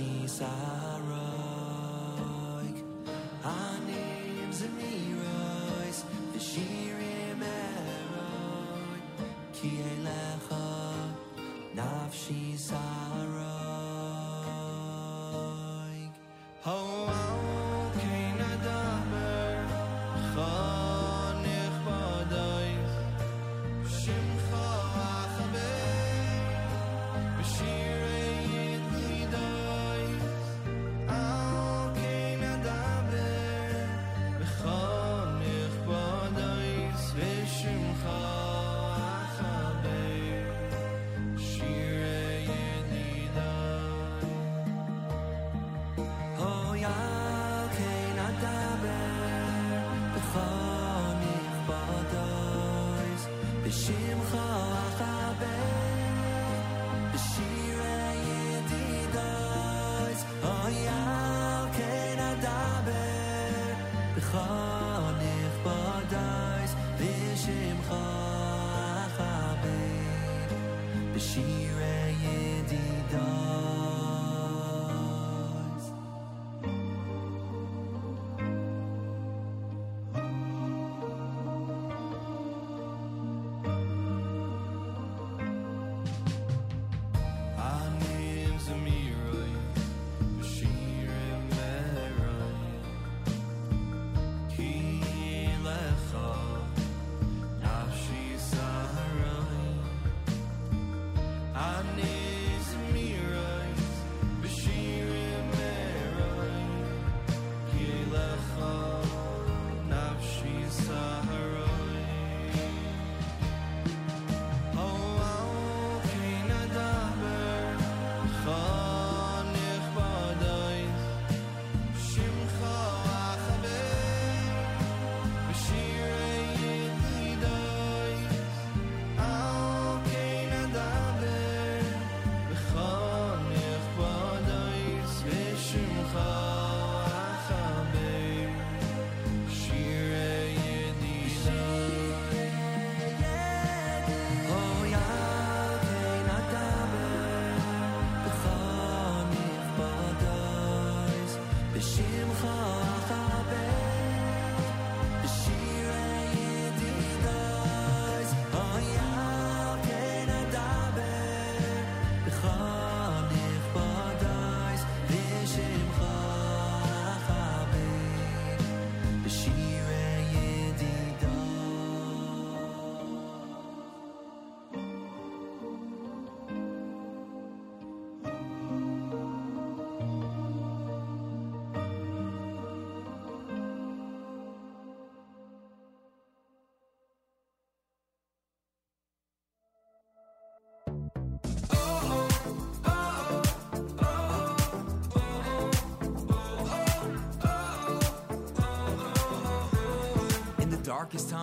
Nafshi Saroik Anim Zemirois Vishirim Eroi. Ki Elecha Nafshi Saroik Ho b'shirei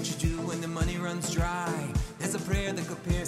what you do when the money runs dry. There's a prayer that compares.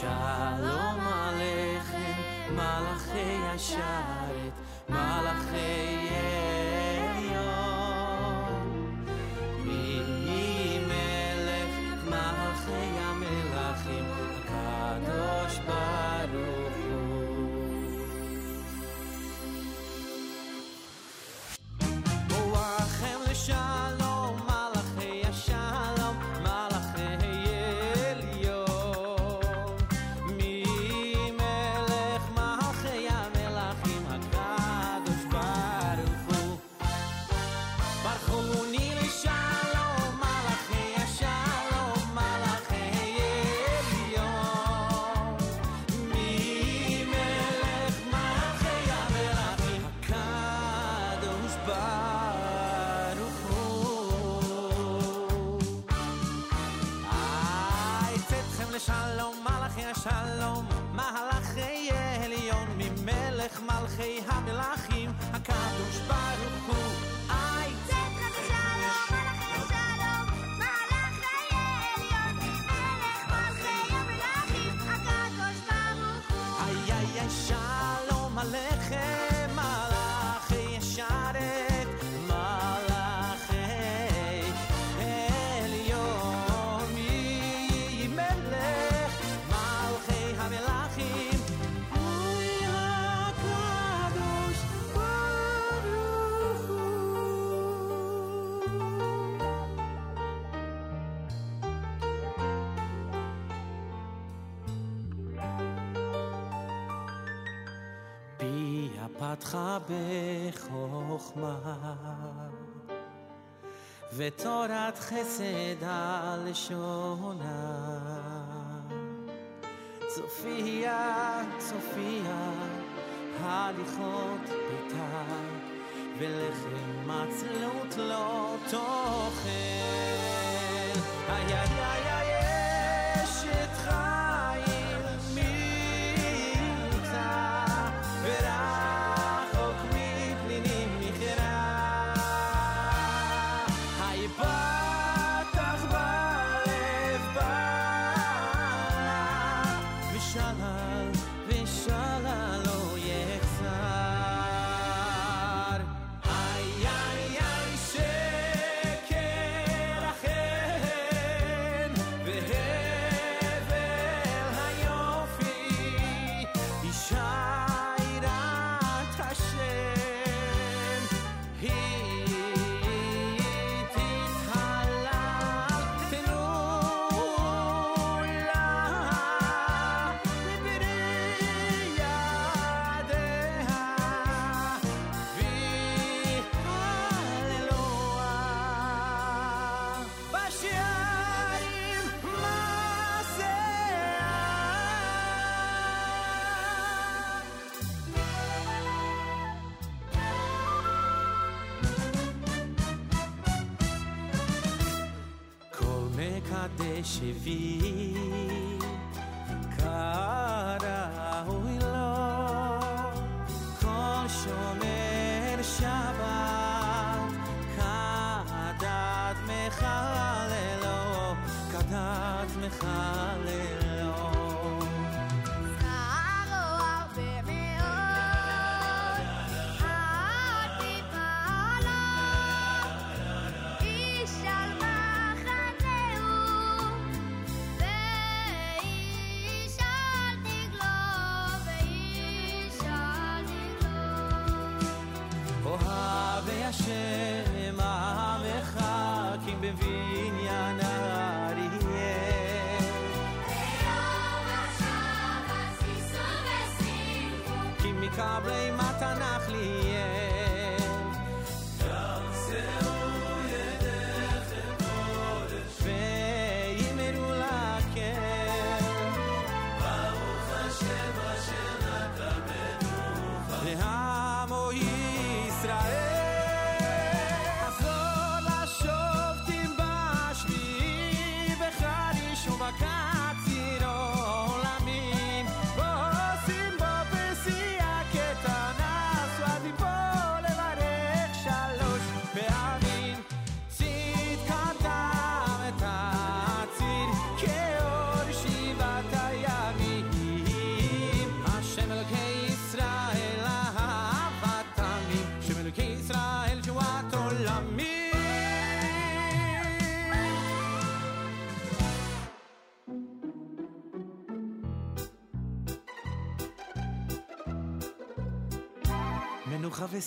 שלום עליכם, מלאכי השרת, מלאכי אל... חוכמה ותורת חסד על שונה. צופיה, צופיה, הליכות ביתה, ולחם עצלות לא תאכל. איי איי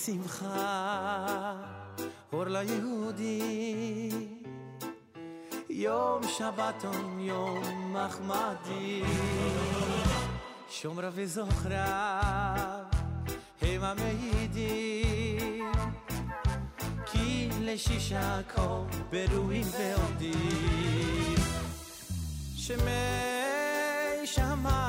שמחה, אור ליהודי. יום שבתון, יום מחמדי. שומרה וזוכרה, הם המעידים, כי לשישה כה ברואים ועובדים. שמי שמיים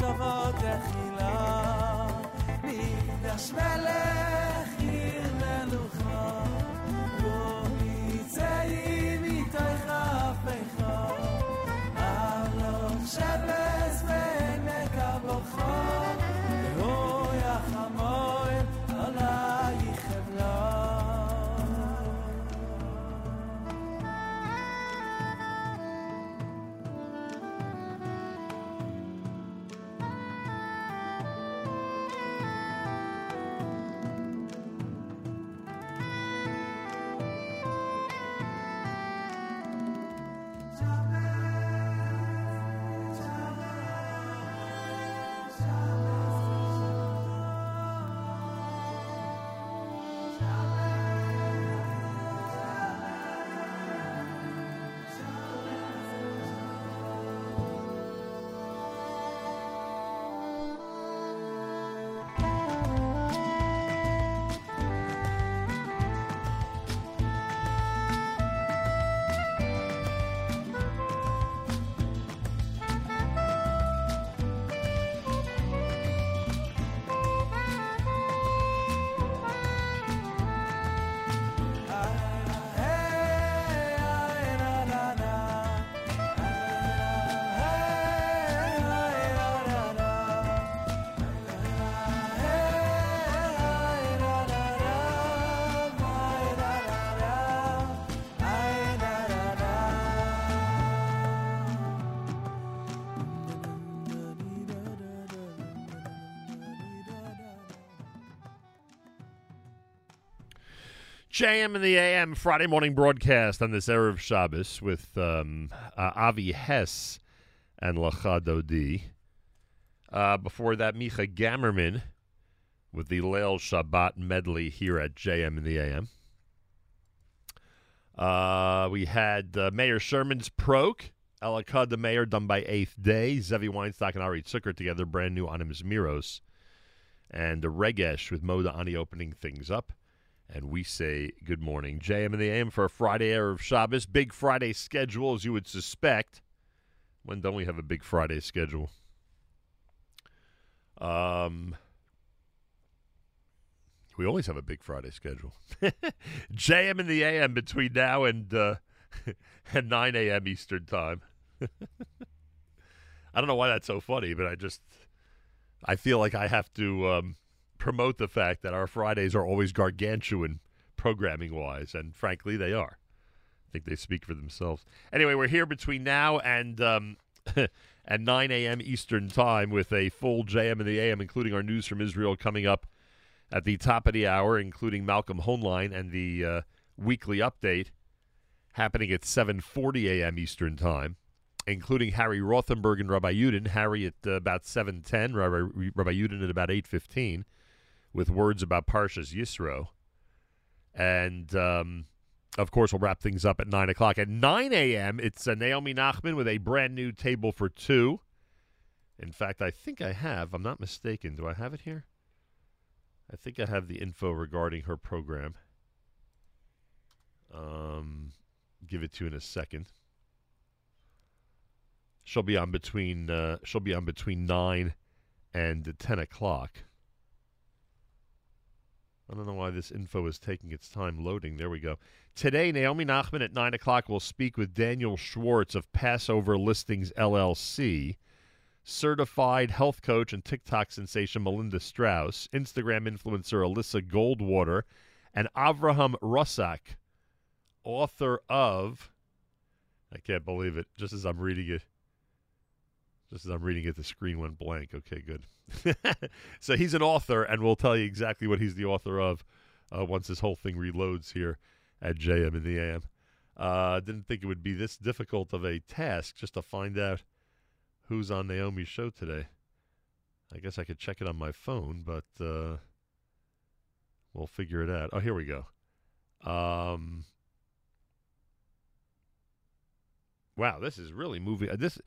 savadehi JM in the AM Friday morning broadcast on this Erev Shabbos with um, uh, Avi Hess and Lacha Dodi. Uh, before that, Micha Gamerman with the Leil Shabbat medley here at JM in the AM. Uh, we had uh, Mayor Sherman's Proke, Elakad the Mayor done by Eighth Day, Zevi Weinstock and Ari Zucker together, brand new Animus Miros, and Regesh with Moda Ani opening things up. And we say good morning. JM in the AM for a Friday Erev Shabbos. Big Friday schedule, as you would suspect. When don't we have a big Friday schedule? Um, we always have a big Friday schedule. JM in the AM between now and uh, at 9 a.m. Eastern Time. I don't know why that's so funny, but I just I feel like I have to um, promote the fact that our Fridays are always gargantuan programming wise, and frankly, they are. I think they speak for themselves. Anyway, we're here between now and um, and 9 a.m. Eastern Time with a full JM in the AM, including our news from Israel coming up at the top of the hour, including Malcolm Hoenlein and the uh, weekly update happening at 7:40 a.m. Eastern Time, including Harry Rothenberg and Rabbi Yudin. Harry at uh, about 7:10, Rabbi, Rabbi Yudin at about 8:15, with words about Parshas Yisro, and um, of course we'll wrap things up at nine o'clock. At 9 a.m., it's uh, Naomi Nachman with a brand new table for two. In fact, I think I have. I'm not mistaken. Do I have it here? I think I have the info regarding her program. Um, give it to you in a second. She'll be on between. Uh, she'll be on between nine and ten o'clock. I don't know why this info is taking its time loading. There we go. Today, Naomi Nachman at 9 o'clock will speak with Daniel Schwartz of Passover Listings LLC, certified health coach and TikTok sensation Melinda Strauss, Instagram influencer Alyssa Goldwater, and Avraham Russak, author of. I can't believe it. Just as I'm reading it, just as I'm reading it, the screen went blank. Okay, good. so he's an author, and we'll tell you exactly what he's the author of uh, once this whole thing reloads here at JM in the AM. Uh, didn't think it would be this difficult of a task just to find out who's on Naomi's show today. I guess I could check it on my phone, but uh, we'll figure it out. Oh, here we go. Um, wow, this is really moving. uh, This,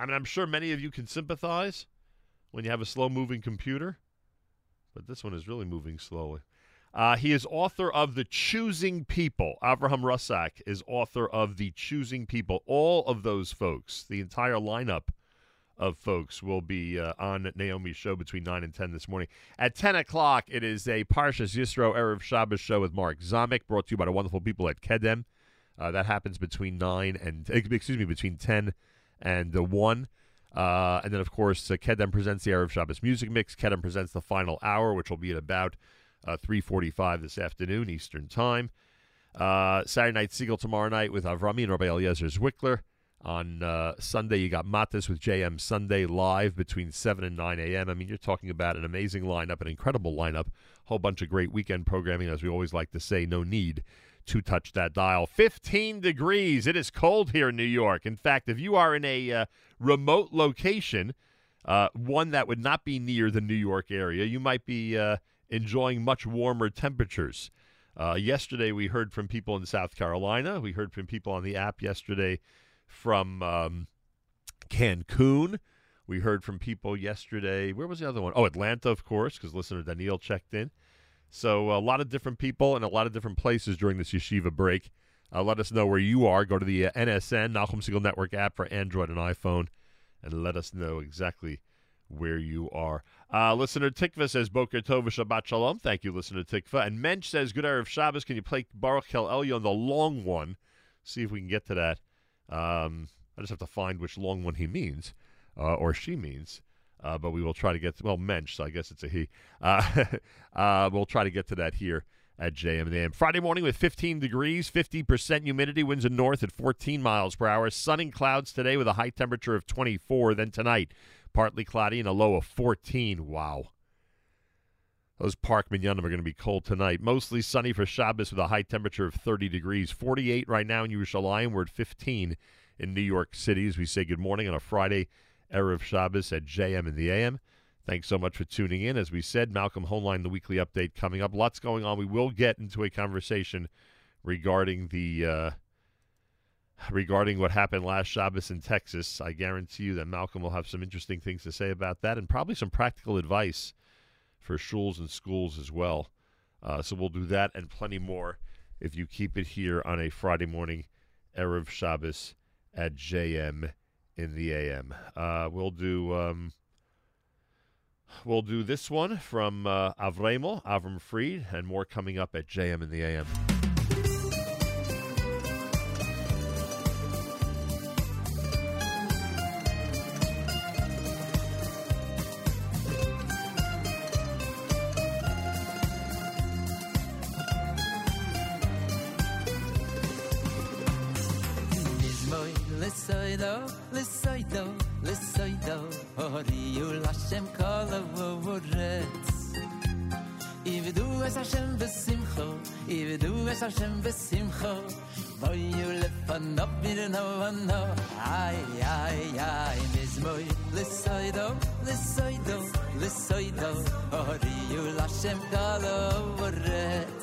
I mean, I'm sure many of you can sympathize when you have a slow-moving computer, but this one is really moving slowly. Uh, he is author of The Choosing People. Avraham Russak is author of The Choosing People. All of those folks, the entire lineup of folks, will be uh, on Naomi's show between 9 and 10 this morning. At 10 o'clock, it is a Parshas Yisro Erev Shabbos show with Mark Zamek, brought to you by the wonderful people at Kedem. Uh, that happens between 9 and, excuse me, between 10 and the 1. Uh, and then, of course, uh, Kedem presents the Erev Shabbos music mix. Kedem presents the final hour, which will be at about uh, 3.45 this afternoon Eastern Time. Uh, Saturday night Segal tomorrow night with Avrami and Rabbi Eliezer Zwickler. On uh, Sunday, you got Matas with JM Sunday live between 7 and 9 a.m. I mean, you're talking about an amazing lineup, an incredible lineup, a whole bunch of great weekend programming. As we always like to say, no need to touch that dial. 15 degrees. It is cold here in New York. In fact, if you are in a uh, remote location, uh, one that would not be near the New York area, you might be uh, enjoying much warmer temperatures. Uh, yesterday, we heard from people in South Carolina. We heard from people on the app yesterday from um, Cancun. We heard from people yesterday. Where was the other one? Oh, Atlanta, of course, because listener Daniel checked in. So a lot of different people in a lot of different places during this yeshiva break. Uh, let us know where you are. Go to the uh, NSN, Nachum Segal Network app for Android and iPhone, and let us know exactly where you are. Uh, listener Tikva says, Boker Tov Shabbat Shalom. Thank you, listener Tikva. And Mensch says, Good Erev Shabbos. Can you play Baruch Kel Elyon, the long one? See if we can get to that. Um, I just have to find which long one he means, uh, or she means. Uh, but we will try to get to, well, Mensch, so I guess it's a he. Uh, uh, we'll try to get to that here at JM. Friday morning with 15 degrees, 50% humidity, winds in north at 14 miles per hour. Sun and clouds today with a high temperature of 24. Then tonight, partly cloudy and a low of 14. Wow. Those park minyanim are going to be cold tonight. Mostly sunny for Shabbos with a high temperature of 30 degrees. 48 right now in Yerushalayim. We're at 15 in New York City as we say good morning on a Friday, Erev Shabbos at JM in the AM. Thanks so much for tuning in. As we said, Malcolm Hoenlein, the weekly update coming up. Lots going on. We will get into a conversation regarding the uh, regarding what happened last Shabbos in Texas. I guarantee you that Malcolm will have some interesting things to say about that, and probably some practical advice for shuls and schools as well. Uh, so we'll do that and plenty more if you keep it here on a Friday morning, Erev Shabbos at JM in the AM. Uh, we'll do. Um, We'll do this one from uh, Avremo, Avram Fried, and more coming up at JM in the AM. es Hashem besimcho Boyu lefano birno vano Ay, ay, ay, mizmoy Lissoido, lissoido, lissoido Oriyu l'ashem kalo vores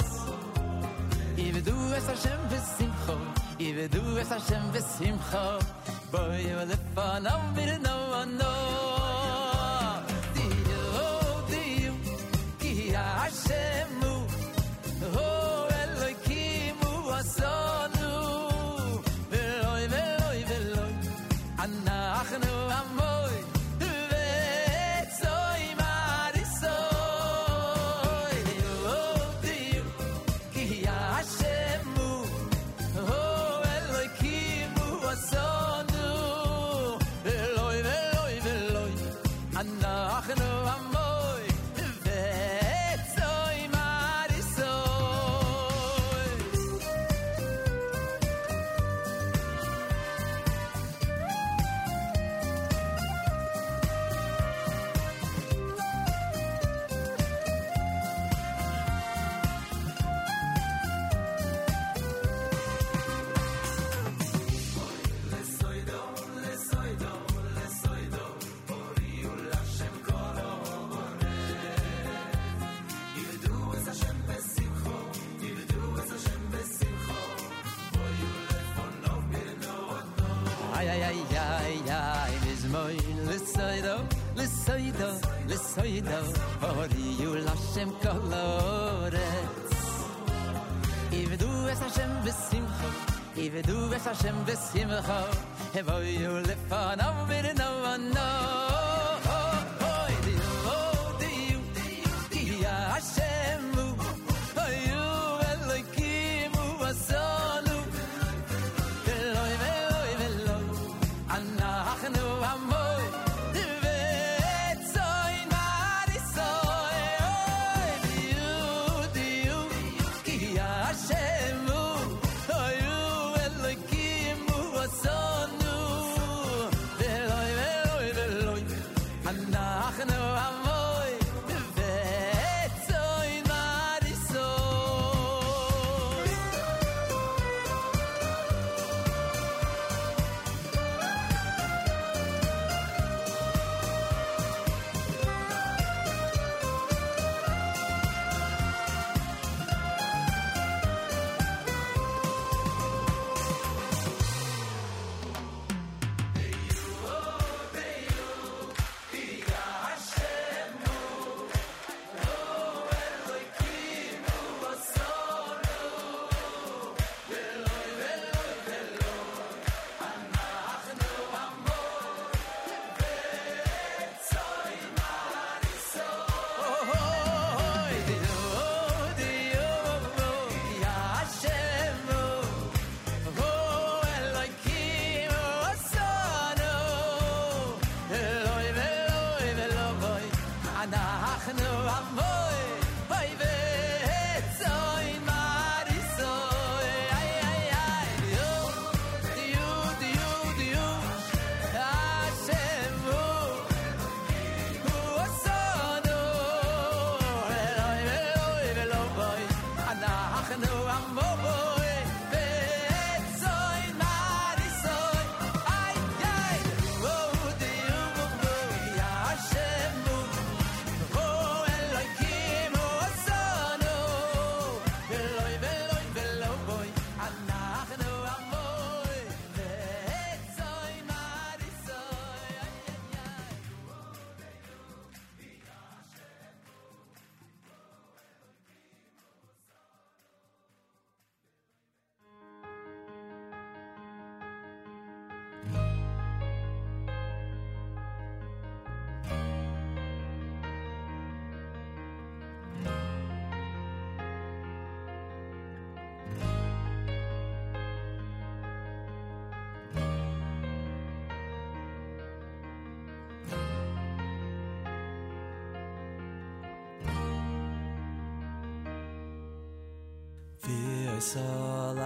Ivedu es Hashem v'simcho Ivedu es Hashem besimcho Boyu lefano birno vano Ay, ay, ay, mizmoy i ved du ves a shen ves him ra he vol u fun ovit in no, run no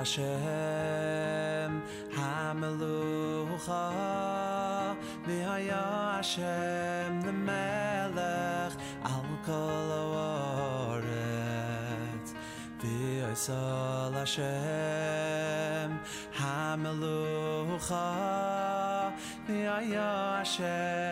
Hashem Hamelucha V'haya Hashem the Melech Al Kol oret, V'yosal Hashem Hamelucha V'haya Hashem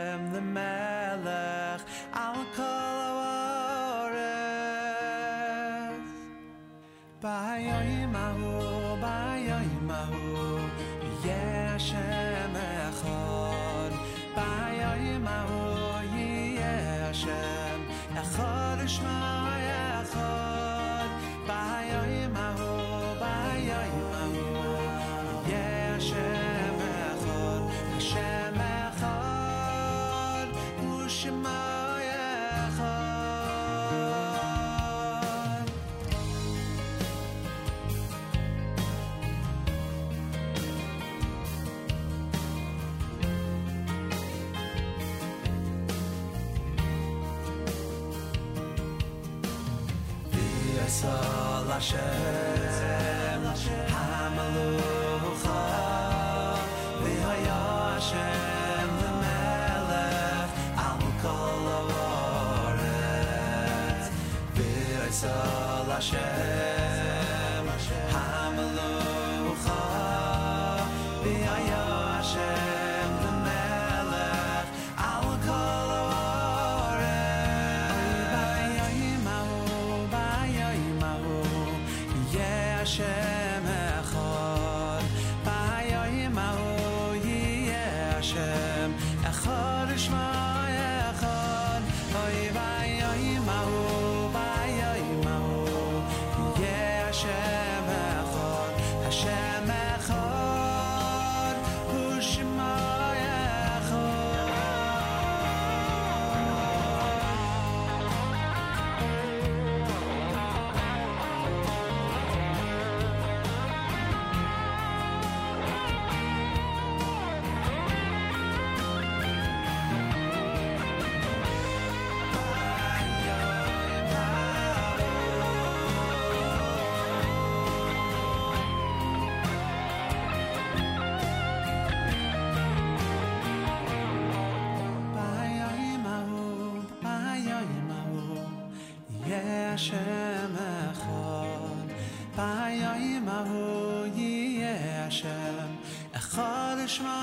Hashem echad. B'yayim hahu, Yeh Hashem echad u'shma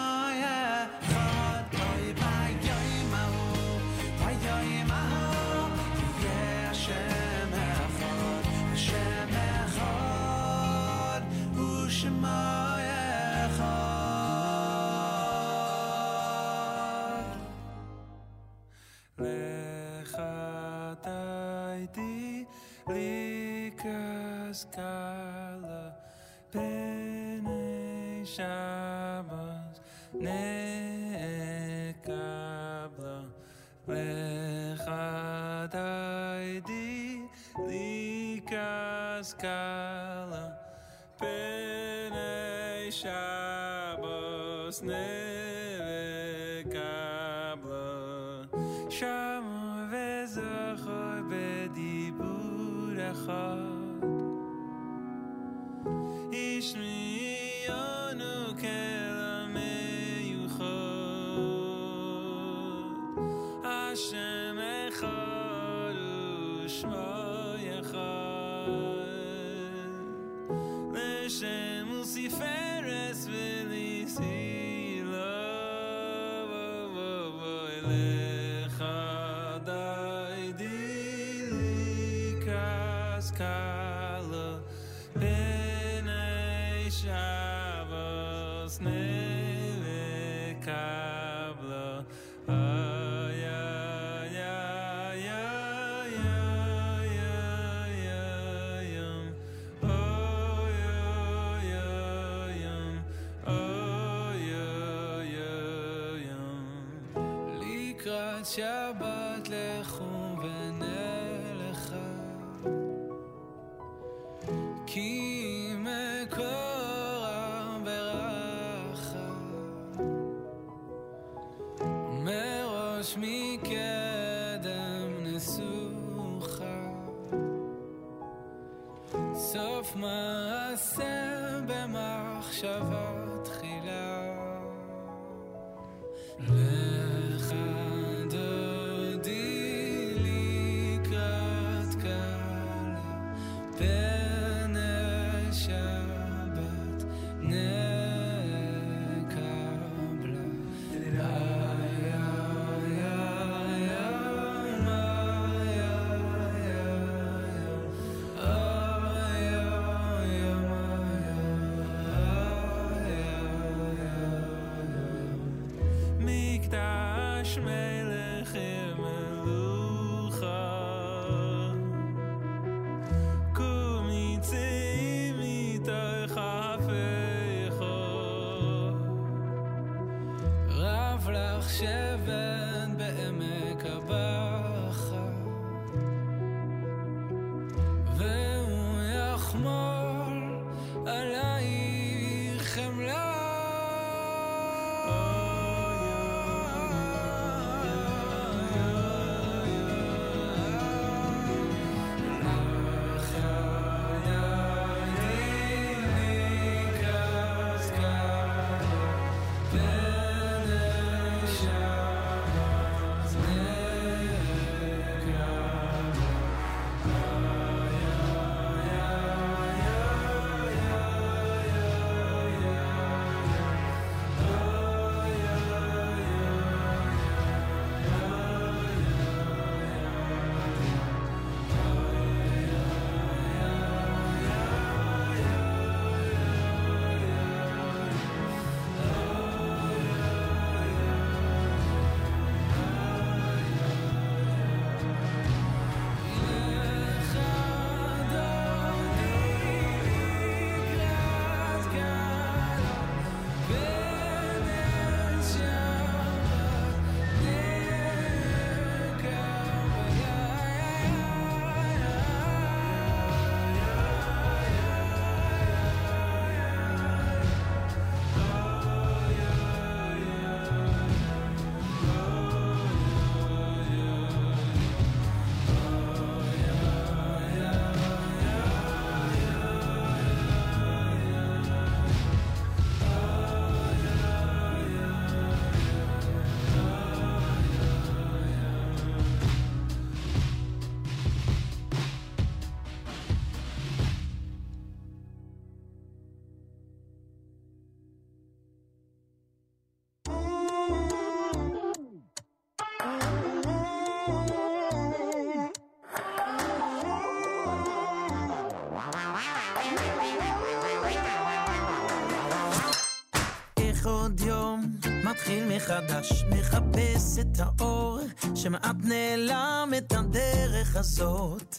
שמעט נעלם את הדרך הזאת,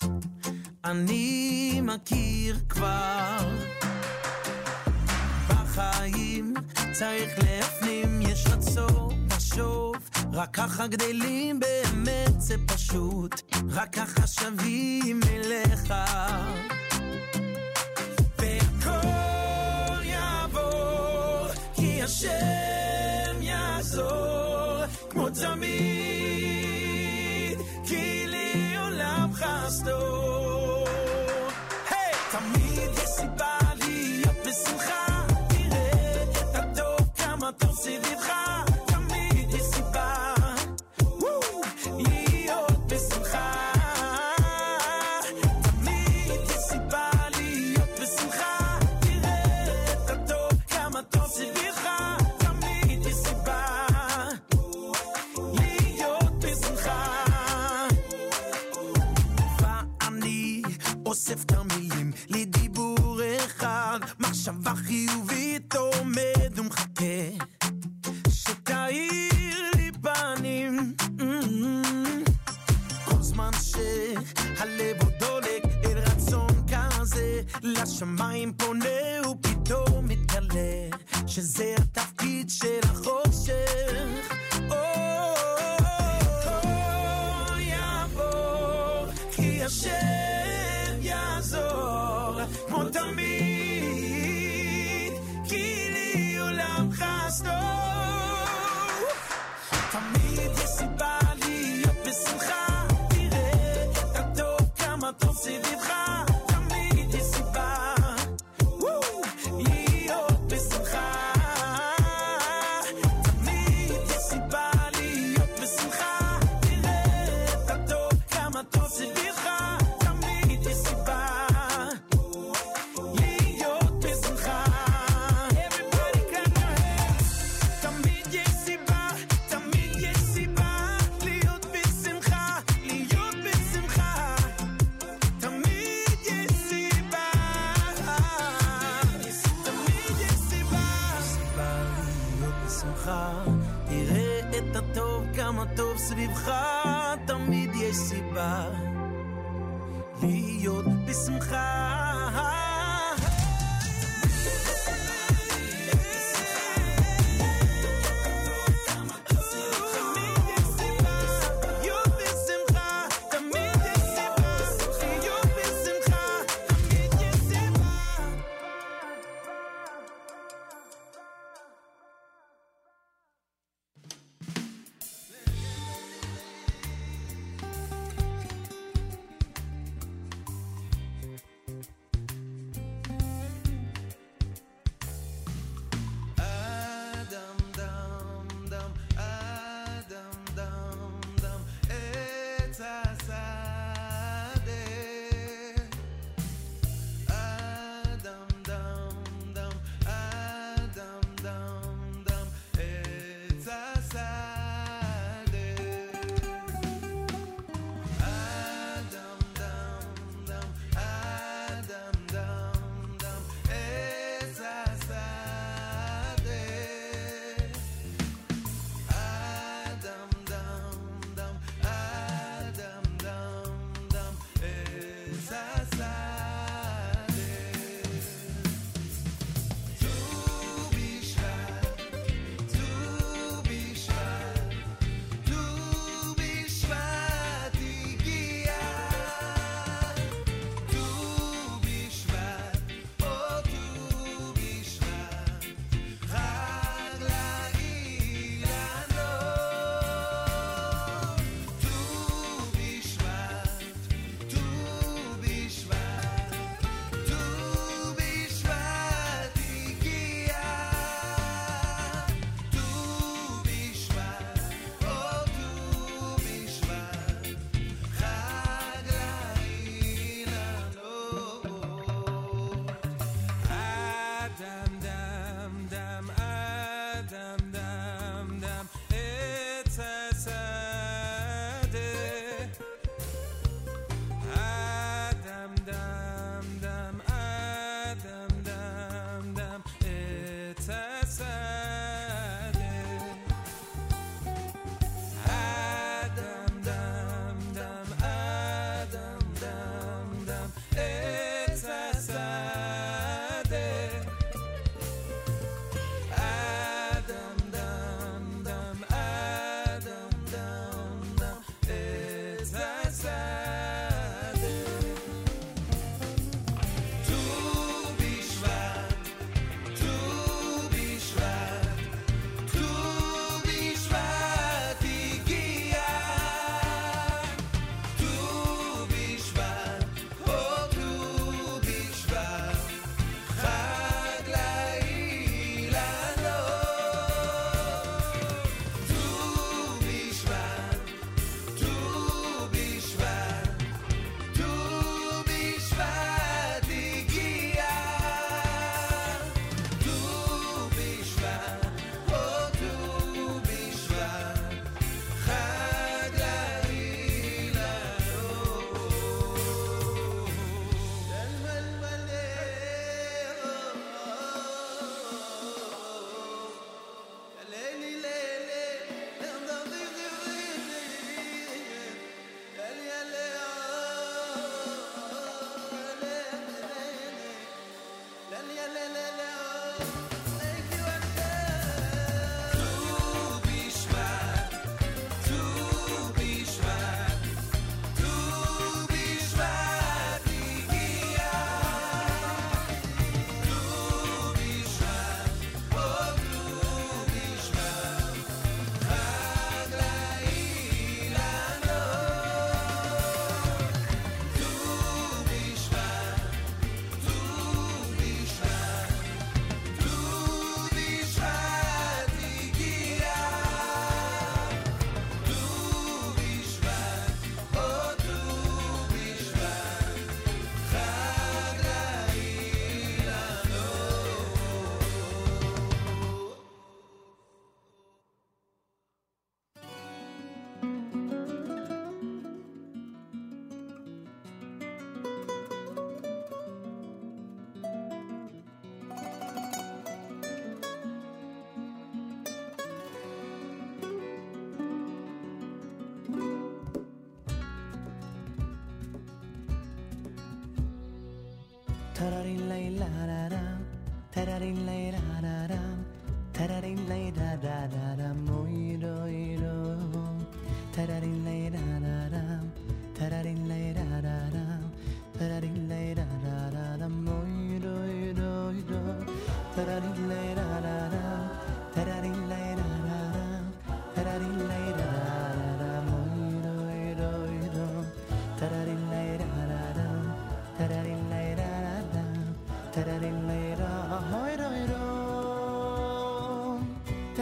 אני מכיר כבר. בחיים צריך להפנים, יש רצון לחשוב, רק ככה גדלים באמת זה פשוט, רק ככה שווים אליך. והכל יעבור, כי השם though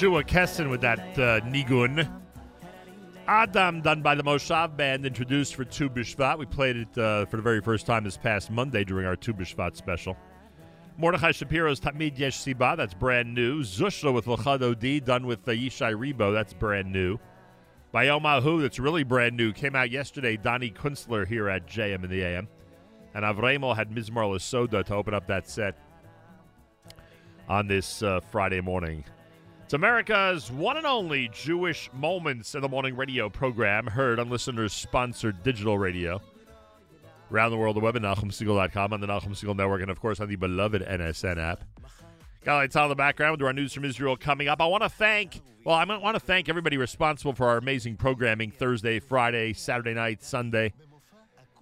Shua Kessin with that uh, Nigun. Adam, done by the Moshav Band, introduced for Tu B'Shvat. We played it uh, for the very first time this past Monday during our Tu B'Shvat special. Mordechai Shapiro's Tamid Yesh Siba, that's brand new. Zushla with Lacha Dodi, done with uh, Yishai Ribo, that's brand new. Bayom Ahu, that's really brand new, came out yesterday. Donnie Kunstler here at JM in the AM. And Avremo had Mizmar Soda to open up that set on this uh, Friday morning. It's America's one and only Jewish Moments in the Morning radio program, heard on listeners sponsored digital radio. Around the world, the web at NachumSegal.com, on the Nachum Segal Network, and of course on the beloved NSN app. Got lights on the background with our news from Israel coming up. I want to thank, well, I want to thank everybody responsible for our amazing programming Thursday, Friday, Saturday night, Sunday.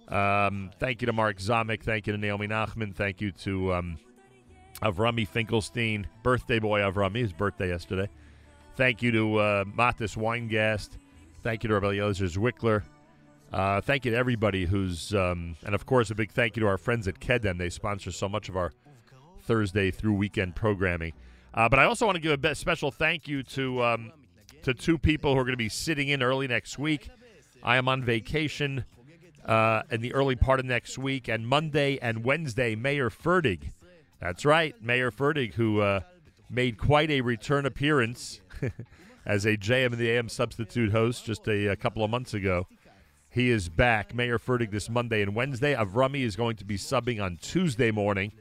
Um, thank you to Mark Zamek. Thank you to Naomi Nachman. Thank you to um, Avrami Finkelstein, birthday boy Avrami, his birthday yesterday. Thank you to uh, Matis Weingast. Thank you to Rabbi Eliezer Zwickler. Uh, thank you to everybody who's, um, and of course, a big thank you to our friends at Kedem. They sponsor so much of our Thursday through weekend programming. Uh, but I also want to give a special thank you to um, to two people who are going to be sitting in early next week. I am on vacation uh, in the early part of next week, and Monday and Wednesday, Mayor Fertig. That's right, Mayor Fertig, who uh, made quite a return appearance as a JM in the AM substitute host just a, a couple of months ago. He is back, Mayor Fertig, this Monday and Wednesday. Avrami is going to be subbing on Tuesday morning,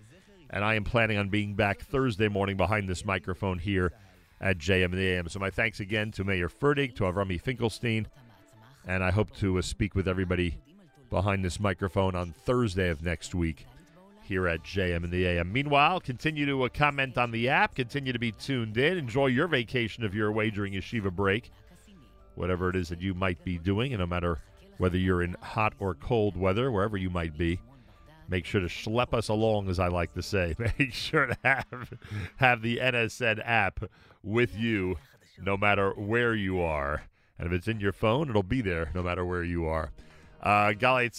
and I am planning on being back Thursday morning behind this microphone here at JM in the AM. So my thanks again to Mayor Fertig, to Avrami Finkelstein, and I hope to uh, speak with everybody behind this microphone on Thursday of next week here at JM in the AM. Meanwhile, continue to uh, comment on the app, continue to be tuned in, enjoy your vacation if you're away during yeshiva break, whatever it is that you might be doing, and no matter whether you're in hot or cold weather, wherever you might be. Make sure to schlep us along, as I like to say. Make sure to have have the NSN app with you, no matter where you are. And if it's in your phone, it'll be there no matter where you are. Uh, Galei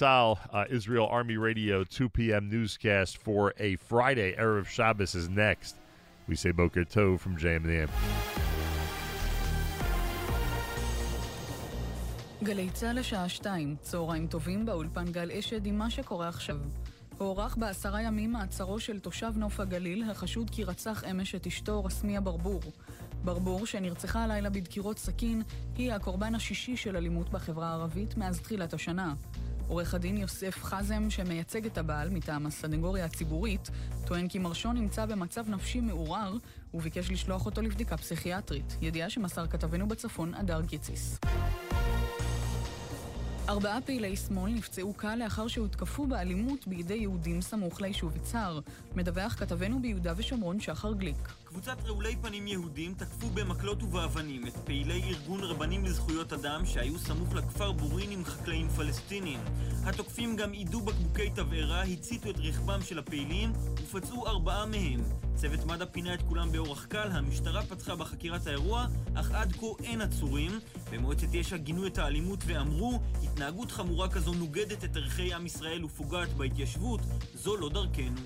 uh, Israel Army Radio, 2 p.m. newscast for a Friday. Erev Shabbos is next. We say Boker Tov from JMN. Galei Tzahal הוארך בעשרה ימים מעצרו של תושב נוף הגליל, החשוד כי רצח אמש את אשתו רסמיה ברבור. ברבור, שנרצחה הלילה בדקירות סכין, היא הקורבן השישי של אלימות בחברה הערבית מאז תחילת השנה. עורך הדין יוסף חזם, שמייצג את הבעל מטעם הסנגוריה הציבורית, טוען כי מרשו נמצא במצב נפשי מעורער וביקש לשלוח אותו לבדיקה פסיכיאטרית. ידיעה שמסר כתבנו בצפון, הדר גיציס. ארבעה פעילי שמאל נפצעו קל לאחר שהותקפו באלימות בידי יהודים סמוך ליישוב יצהר. מדווח כתבנו ביהודה ושומרון שחר גליק. קבוצת רעולי פנים יהודים תקפו במקלות ובאבנים את פעילי ארגון רבנים לזכויות אדם שהיו סמוך לכפר בורין עם חקלאים פלסטינים. התוקפים גם יידו בקבוקי תבערה, הציתו את רכבם של הפעילים ופצעו ארבעה מהם. צוות מד"א פינה את כולם באורח קל, המשטרה פתחה בחקירת האירוע, אך עד כה אין עצורים. במועצת יש"ע גינו את האלימות ואמרו, התנהגות חמורה כזו נוגדת את ערכי עם ישראל ופוגעת בהתיישבות, זו לא דרכנו.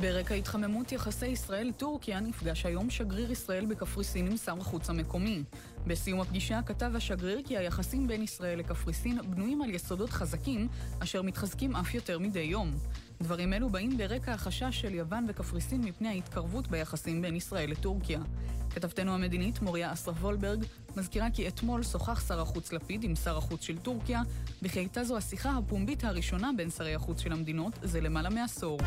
ברקע התחממות יחסי ישראל-טורקיה נפגש היום שגריר ישראל בקפריסין עם שר החוץ המקומי. בסיום הפגישה כתב השגריר כי היחסים בין ישראל לקפריסין בנויים על יסודות חזקים, אשר מתחזקים אף יותר מדי יום. דברים אלו באים ברקע החשש של יוון וקפריסין מפני ההתקרבות ביחסים בין ישראל לטורקיה. כתבתנו המדינית מוריה אסרף וולברג מזכירה כי אתמול שוחח שר החוץ לפיד עם שר החוץ של טורקיה, וכי הייתה זו השיחה הפומבית הראשונה בין שרי החוץ של המדינות זה למעלה מעשור.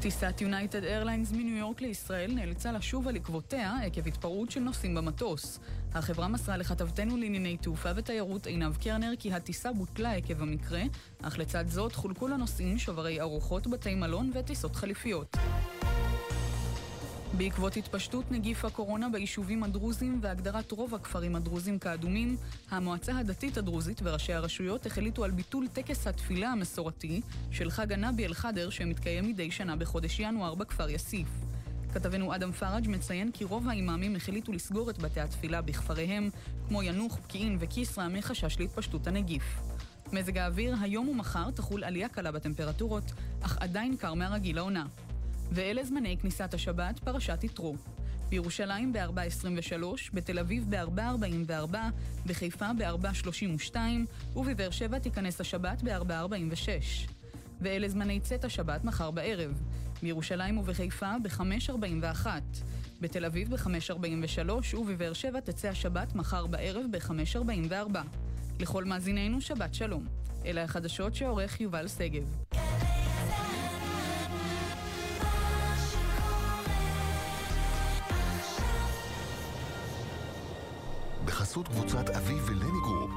טיסת יונייטד איירליינס מניו יורק לישראל נאלצה לשוב על עקבותיה עקב התפרעות של נוסעים במטוס. החברה מסרה לכתבתנו לענייני תעופה ותיירות עינב קרנר כי הטיסה בוטלה עקב המקרה, אך לצד זאת חולקו לנוסעים שוברי ארוחות, בתי מלון וטיסות חליפיות. בעקבות התפשטות נגיף הקורונה ביישובים הדרוזים והגדרת רוב הכפרים הדרוזים כאדומים, המועצה הדתית הדרוזית וראשי הרשויות החליטו על ביטול טקס התפילה המסורתי של חג הנבי אל-חדר שמתקיים מדי שנה בחודש ינואר בכפר יאסיף. כתבנו אדם פראג' מציין כי רוב האימאמים החליטו לסגור את בתי התפילה בכפריהם, כמו ינוח, פקיעין וכסרא, מחשש להתפשטות הנגיף. מזג האוויר היום ומחר תחול עלייה קלה בטמפרטורות, אך עדיין קר מהרגיל לעונה. ואלה זמני כניסת השבת, פרשת יתרו. בירושלים ב-4.23, בתל אביב ב-4.44, בחיפה ב-4.32, ובבאר שבע תיכנס השבת ב-4.46. ואלה זמני צאת השבת מחר בערב. בירושלים ובחיפה ב-5.41, בתל אביב ב-5.43 ובבאר שבע תצא השבת מחר בערב ב-5.44. לכל מאזינינו שבת שלום. אלה החדשות שעורך יובל שגב. בחסות קבוצת אבי ולני גרופ.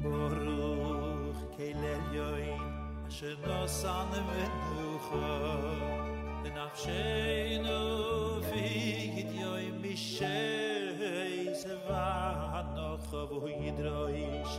ברוך כלל יוין אשר נוסן ונוחה ונפשנו פיגת יוין משייס וענוך והוא ידרויש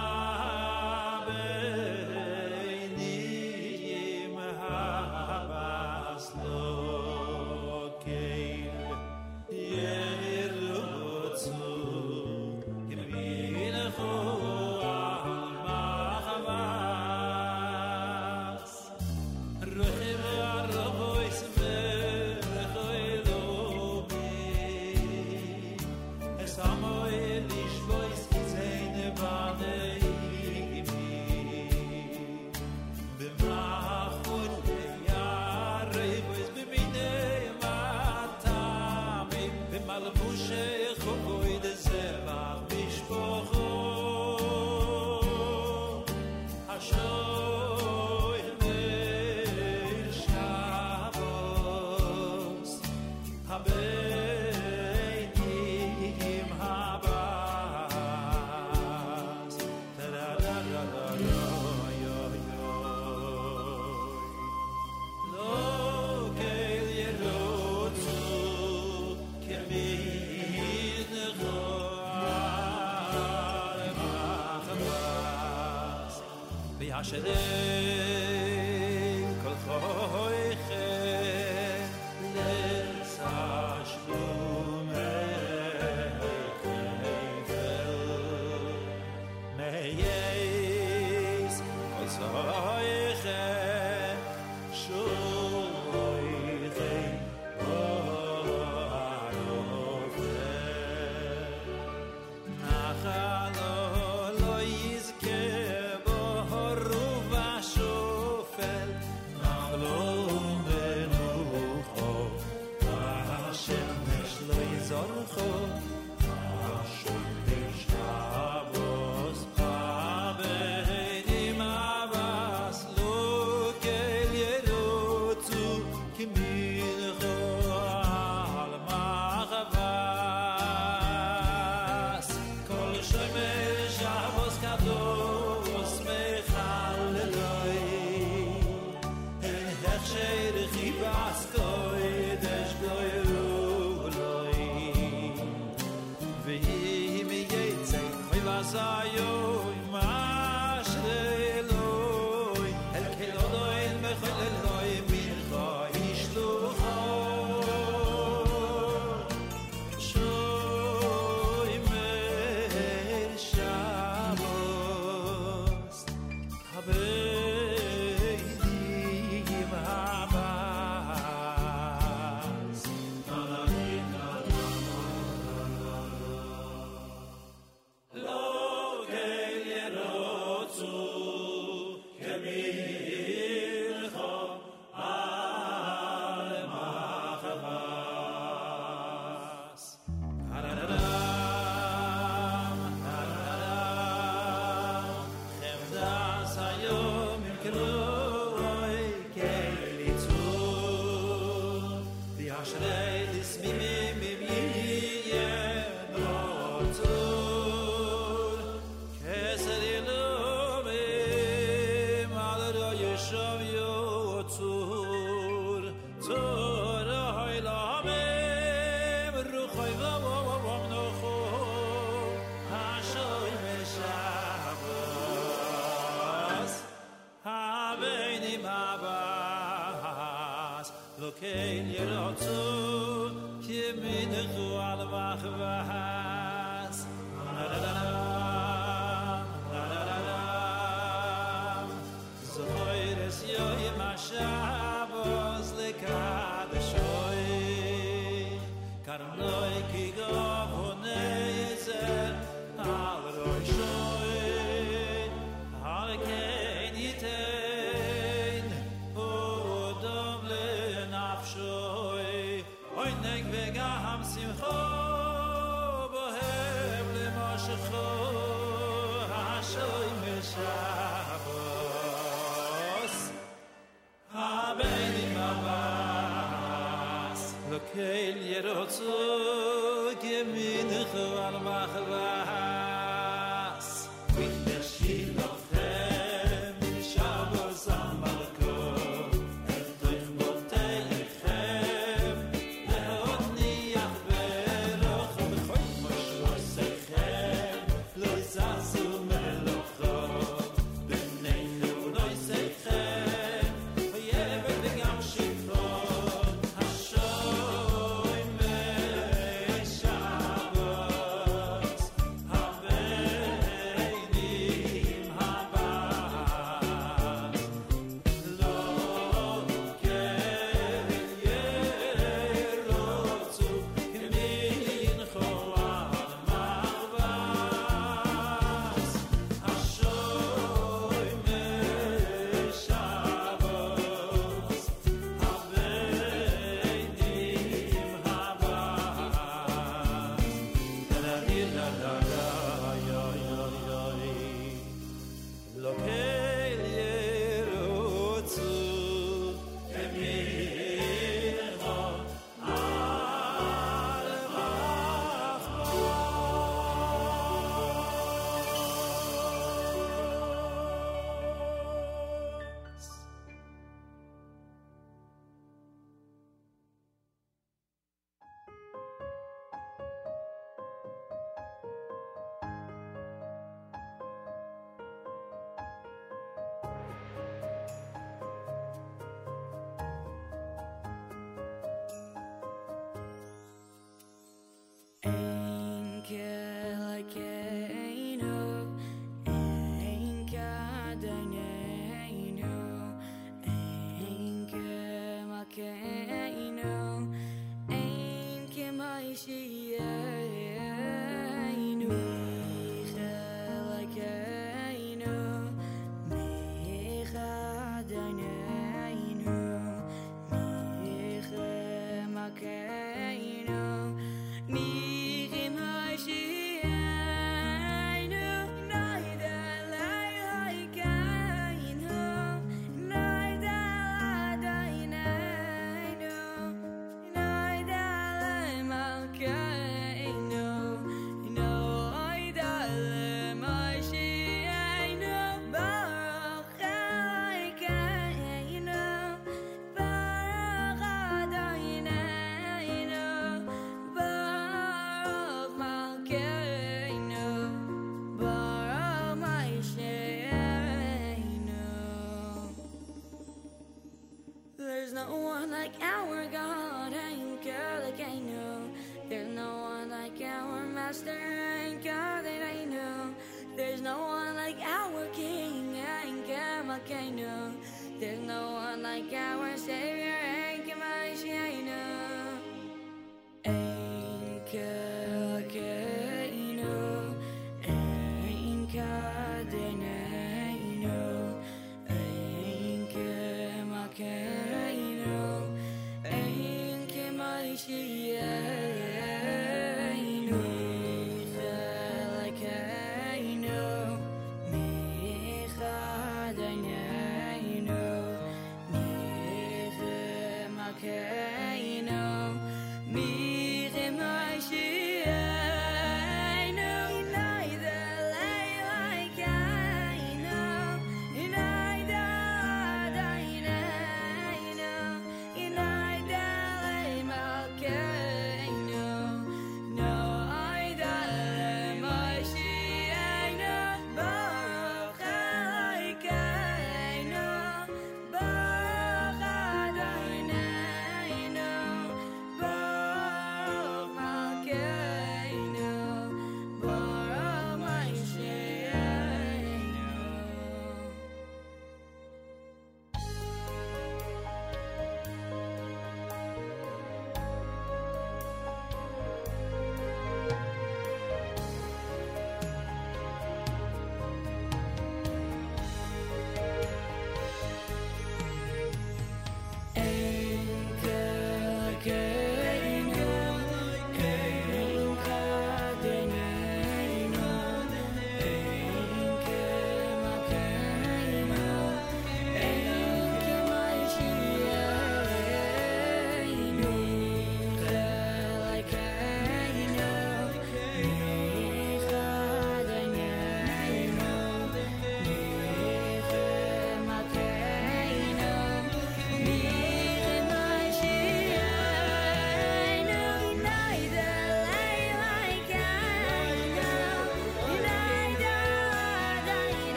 master and God that I know. There's no one like our King and God, I know. There's no one like our Savior.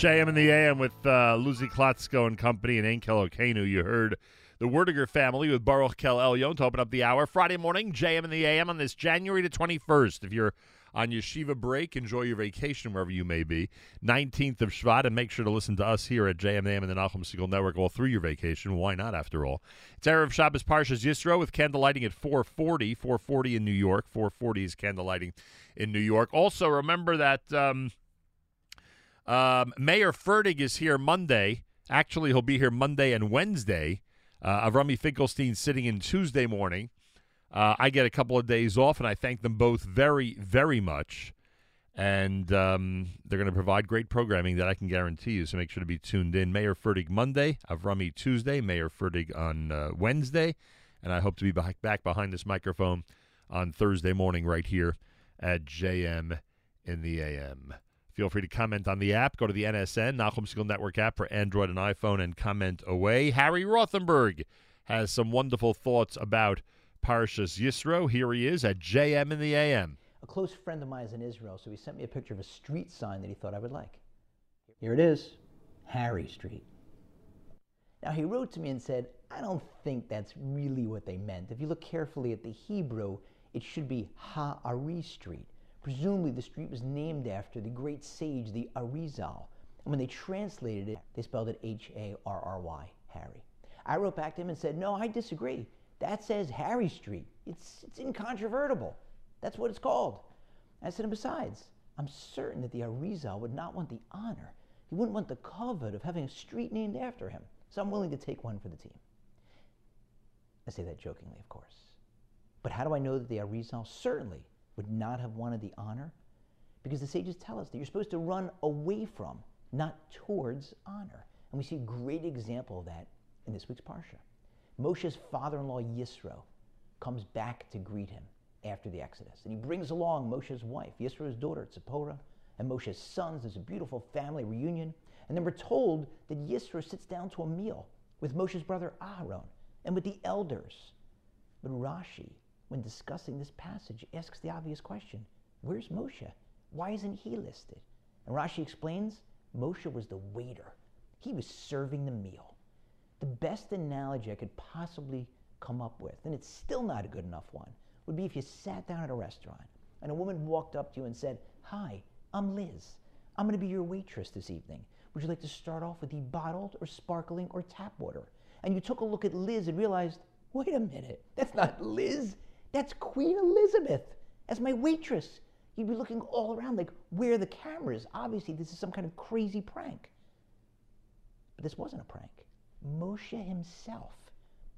JM in the AM with uh, Lucy Klotzko and company and Ein Keloheinu. You heard the Werdiger family with Baruch Kel Elyon to open up the hour. Friday morning, JM in the AM on this January the 21st. If you're on yeshiva break, enjoy your vacation wherever you may be. 19th of Shvat, and make sure to listen to us here at JM and the Nachum Segal Network all through your vacation. Why not, after all? It's Erev Shabbos Parshas Yisro with candlelighting at 440. 440 in New York. 440 is candlelighting in New York. Also, remember that... Um, um, Mayor Fertig is here Monday. Actually, he'll be here Monday and Wednesday. Uh, Avrami Finkelstein sitting in Tuesday morning. Uh, I get a couple of days off, and I thank them both very, very much. And um, they're going to provide great programming that I can guarantee you. So make sure to be tuned in. Mayor Fertig Monday, Avrami Tuesday, Mayor Fertig on uh, Wednesday, and I hope to be back behind this microphone on Thursday morning right here at JM in the AM. Feel free to comment on the app. Go to the NSN, Nachum Segal Network app for Android and iPhone, and comment away. Harry Rothenberg has some wonderful thoughts about Parshas Yisro. Here he is at JM in the AM. A close friend of mine is in Israel, so he sent me a picture of a street sign that he thought I would like. Here it is Harry Street. Now, he wrote to me and said, I don't think that's really what they meant. If you look carefully at the Hebrew, it should be Ha'ari Street. Presumably, the street was named after the great sage, the Arizal. And when they translated it, they spelled it H A R R Y, Harry. I wrote back to him and said, No, I disagree. That says Harry Street. It's, it's incontrovertible. That's what it's called. I said, and besides, I'm certain that the Arizal would not want the honor. He wouldn't want the kavod of having a street named after him. So I'm willing to take one for the team. I say that jokingly, of course. But how do I know that the Arizal certainly would not have wanted the honor? Because the sages tell us that you're supposed to run away from, not towards honor. And we see a great example of that in this week's Parsha. Moshe's father in law, Yisro, comes back to greet him after the Exodus. And he brings along Moshe's wife, Yisro's daughter, Zipporah, and Moshe's sons. There's a beautiful family reunion. And then we're told that Yisro sits down to a meal with Moshe's brother Aharon and with the elders. But Rashi, when discussing this passage, asks the obvious question Where's Moshe? Why isn't he listed? And Rashi explains Moshe was the waiter, he was serving the meal. The best analogy I could possibly come up with, and it's still not a good enough one, would be if you sat down at a restaurant and a woman walked up to you and said, Hi, I'm Liz. I'm going to be your waitress this evening. Would you like to start off with the bottled or sparkling or tap water? And you took a look at Liz and realized, wait a minute, that's not Liz. That's Queen Elizabeth as my waitress. You'd be looking all around like, where are the cameras? Obviously, this is some kind of crazy prank. But this wasn't a prank. Moshe himself,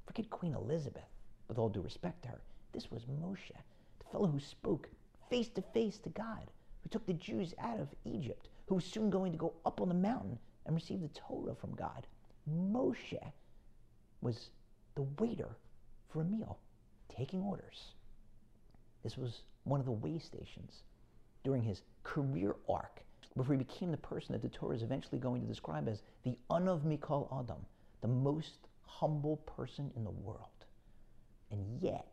forget Queen Elizabeth, with all due respect to her, this was Moshe, the fellow who spoke face to face to God, who took the Jews out of Egypt, who was soon going to go up on the mountain and receive the Torah from God. Moshe was the waiter for a meal, taking orders. This was one of the way stations during his career arc before he became the person that the Torah is eventually going to describe as the Anav Mikol Adam, the most humble person in the world. And yet,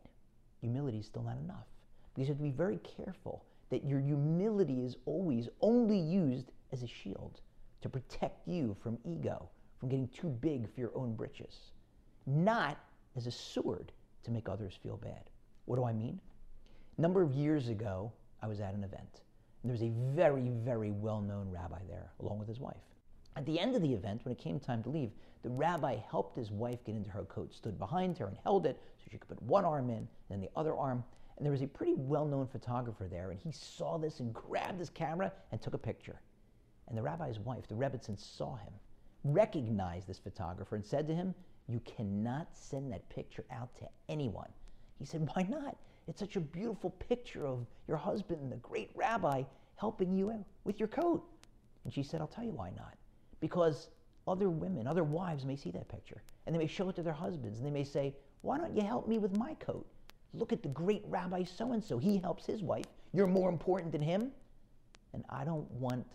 humility is still not enough. Because you have to be very careful that your humility is always only used as a shield to protect you from ego, from getting too big for your own britches, not as a sword to make others feel bad. What do I mean? A number of years ago, I was at an event. And there was a very, very well known rabbi there, along with his wife. At the end of the event, when it came time to leave, the rabbi helped his wife get into her coat, stood behind her, and held it so she could put one arm in and then the other arm. And there was a pretty well known photographer there, and he saw this and grabbed his camera and took a picture. And the rabbi's wife, the Rebbetzin, saw him, recognized this photographer, and said to him, You cannot send that picture out to anyone. He said, Why not? It's such a beautiful picture of your husband the great rabbi helping you with your coat. And she said, I'll tell you why not. Because other women, other wives may see that picture and they may show it to their husbands and they may say, Why don't you help me with my coat? Look at the great rabbi so and so. He helps his wife. You're more important than him. And I don't want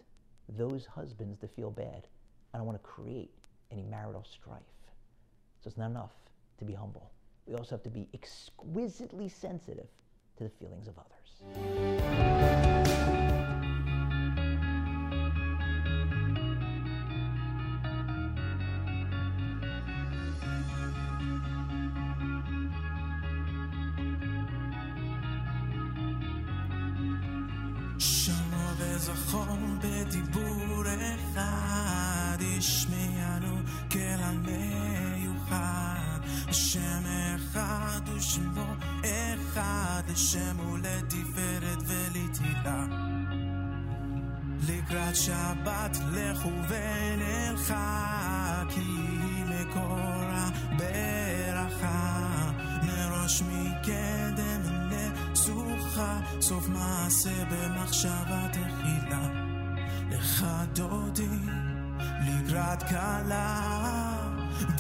those husbands to feel bad. I don't want to create any marital strife. So it's not enough to be humble. We also have to be exquisitely sensitive to the feelings of others. ושמו אחד, לשם ולתפארת ולתהילה. לקראת שבת לכו ונלכה, כי מקור הברכה. מראש מקדם נסוכה, סוף מעשה במחשבה תחילה. לך דודי, לקראת כלה,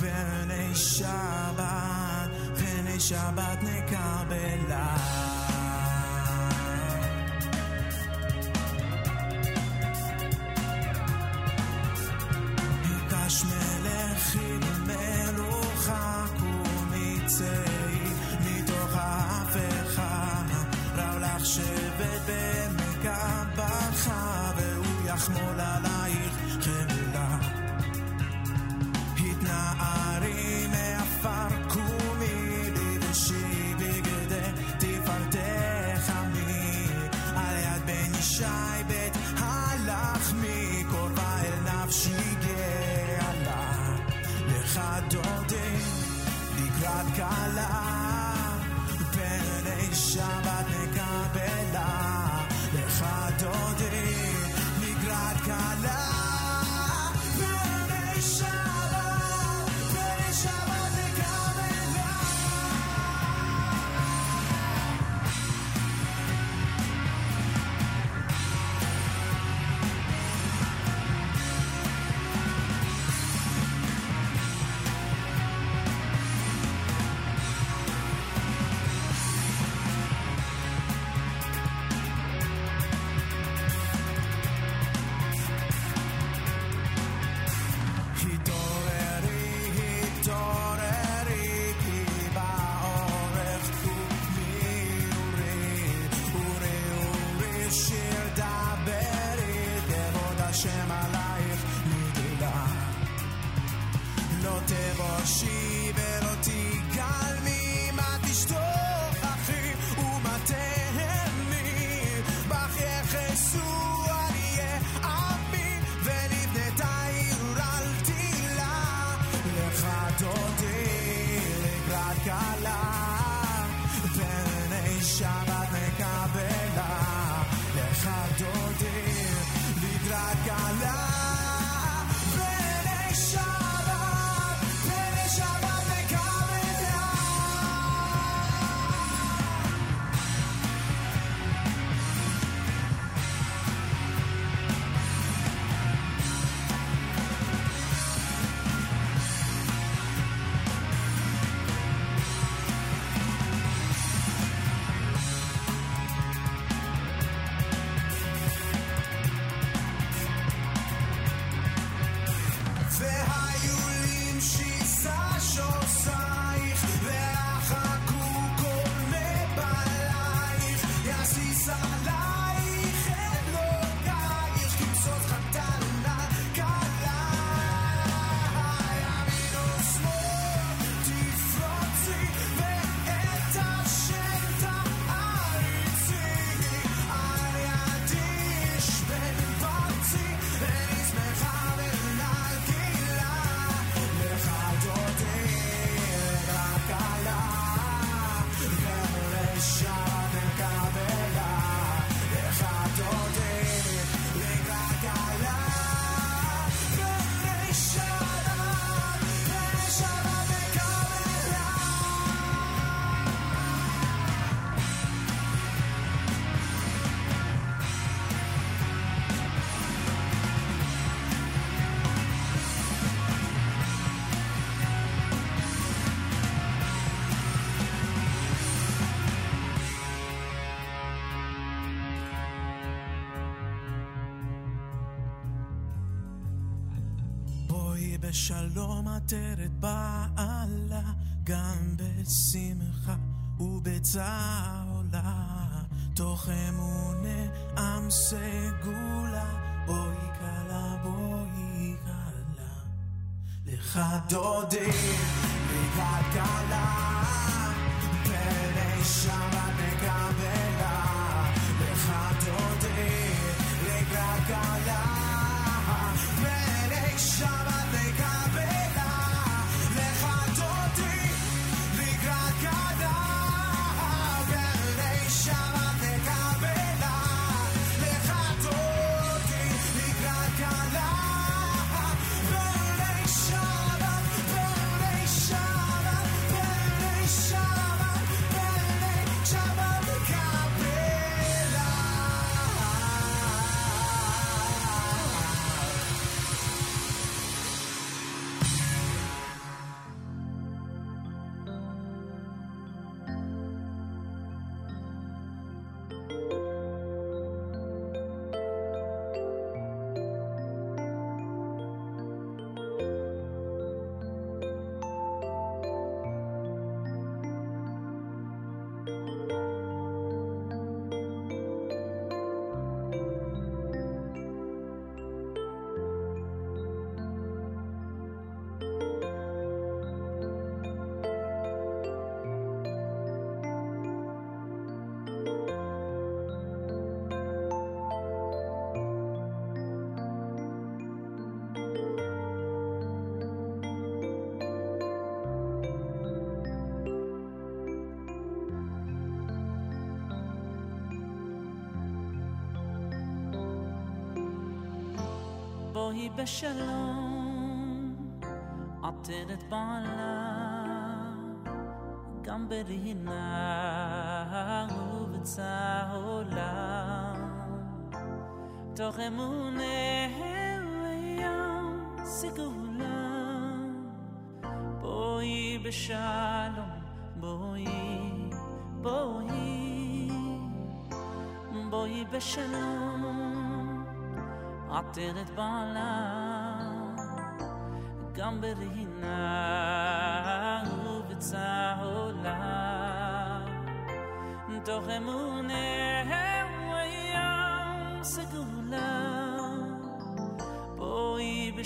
בני שבת, ונשאר בת נקר בלעד. את אותי לקראת קלה, פן אי שבת. מתוך אמונה עם סגולה, בואי קלה בואי קלה. לך דודי, לגלגלה היא בשלום, עטרת בעלה, גם ברהינה ובצהולה. תוך אמונה וים סגולה, בואי בשלום, בואי, בואי, בואי בשלום. hat in et bala gam berina ubt sa hola doch emune hem sigula boi be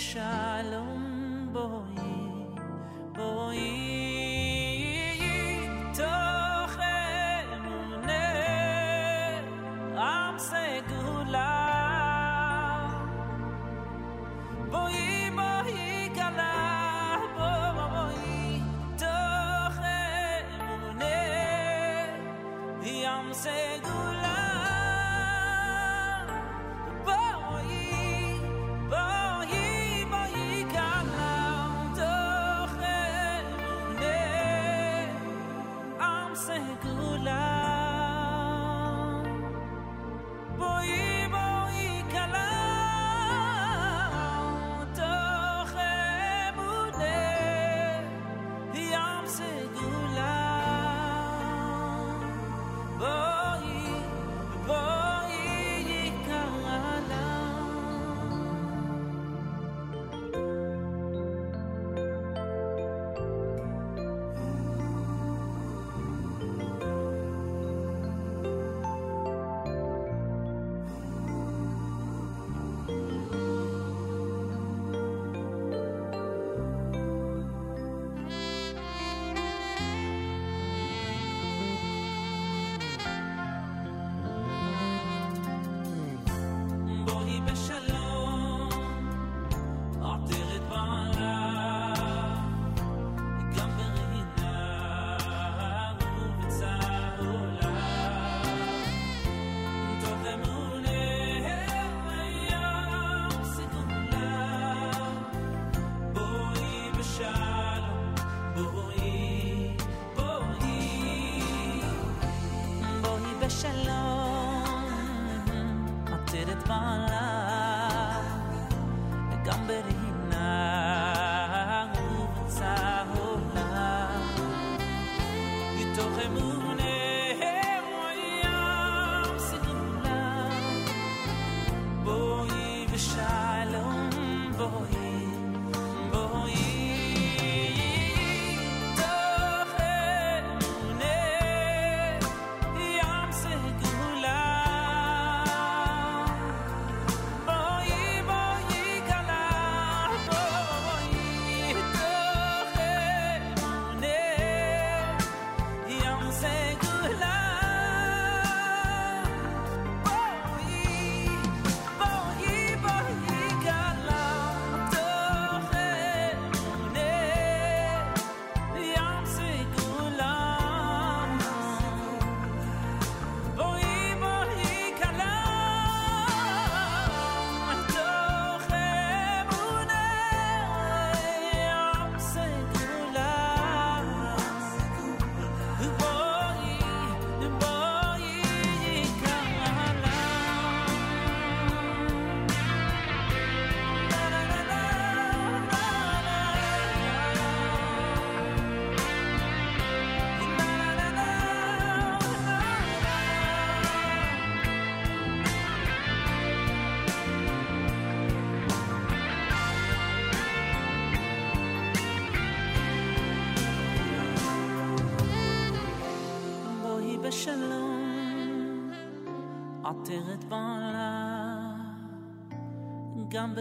גם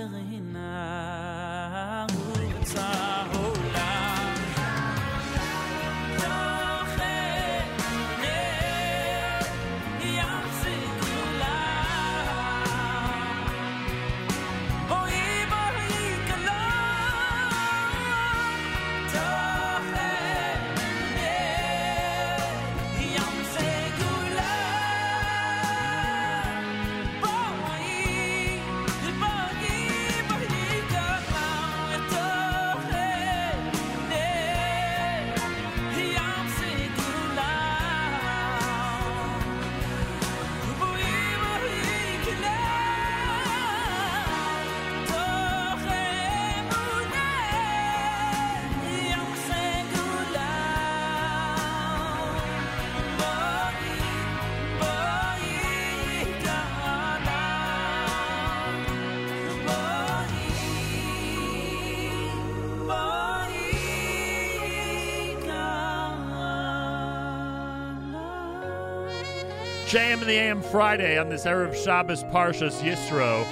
JM in the AM Friday on this Erev Shabbos Parshas Yisro.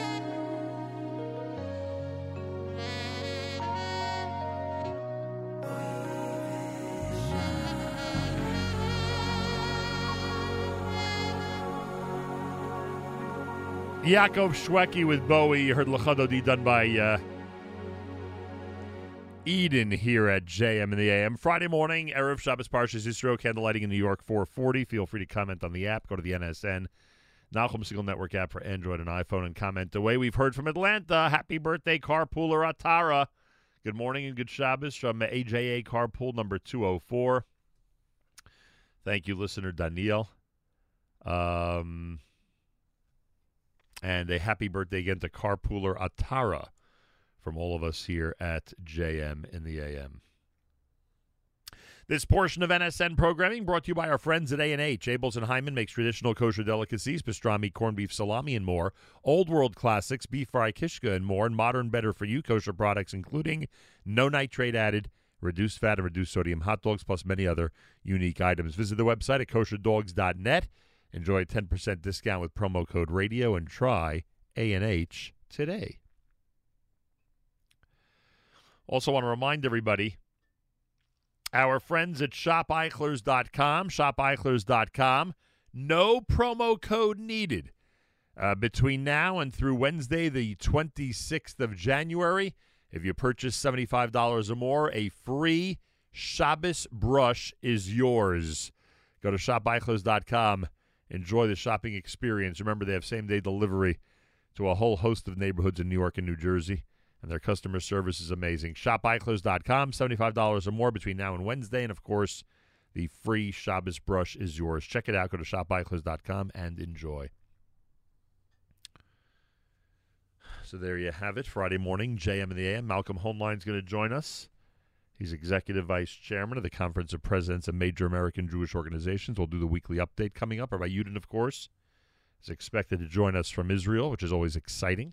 Yaakov Shwekey with Bowie. You heard Lacha Dodi done by uh, Eden here at JM in the AM. Friday morning, Erev Shabbos Parshas Yisro, candlelighting in New York, 440. Feel free to comment on the app. Go to the NSN, Nachum Segal Network app for Android and iPhone and comment away. We've heard from Atlanta. Happy birthday, Carpooler Atara. Good morning and good Shabbos from AJA Carpool number 204. Thank you, listener Daniel. Um, and a happy birthday again to Carpooler Atara from all of us here at JM in the AM. This portion of NSN programming brought to you by our friends at A&H. Abeles and Heymann makes traditional kosher delicacies, pastrami, corned beef, salami, and more. Old world classics, beef fry, kishka, and more. And modern, better for you kosher products, including no nitrate added, reduced fat, and reduced sodium hot dogs, plus many other unique items. Visit the website at kosherdogs.net. Enjoy a 10% discount with promo code radio and try A&H today. Also want to remind everybody our friends at shopeichlers.com, shopeichlers.com, no promo code needed. Uh, between now and through Wednesday, the 26th of January, if you purchase $75 or more, a free Shabbos brush is yours. Go to shopeichlers.com. Enjoy the shopping experience. Remember, they have same day delivery to a whole host of neighborhoods in New York and New Jersey, and their customer service is amazing. ShopEichlers.com, $75 or more between now and Wednesday, and of course, the free Shabbos brush is yours. Check it out. Go to ShopEichlers.com and enjoy. So there you have it. Friday morning, JM in the AM. Malcolm Hoenlein is going to join us. He's executive vice chairman of the Conference of Presidents of Major American Jewish Organizations. We'll do the weekly update coming up. Rabbi Yudin, of course, is expected to join us from Israel, which is always exciting,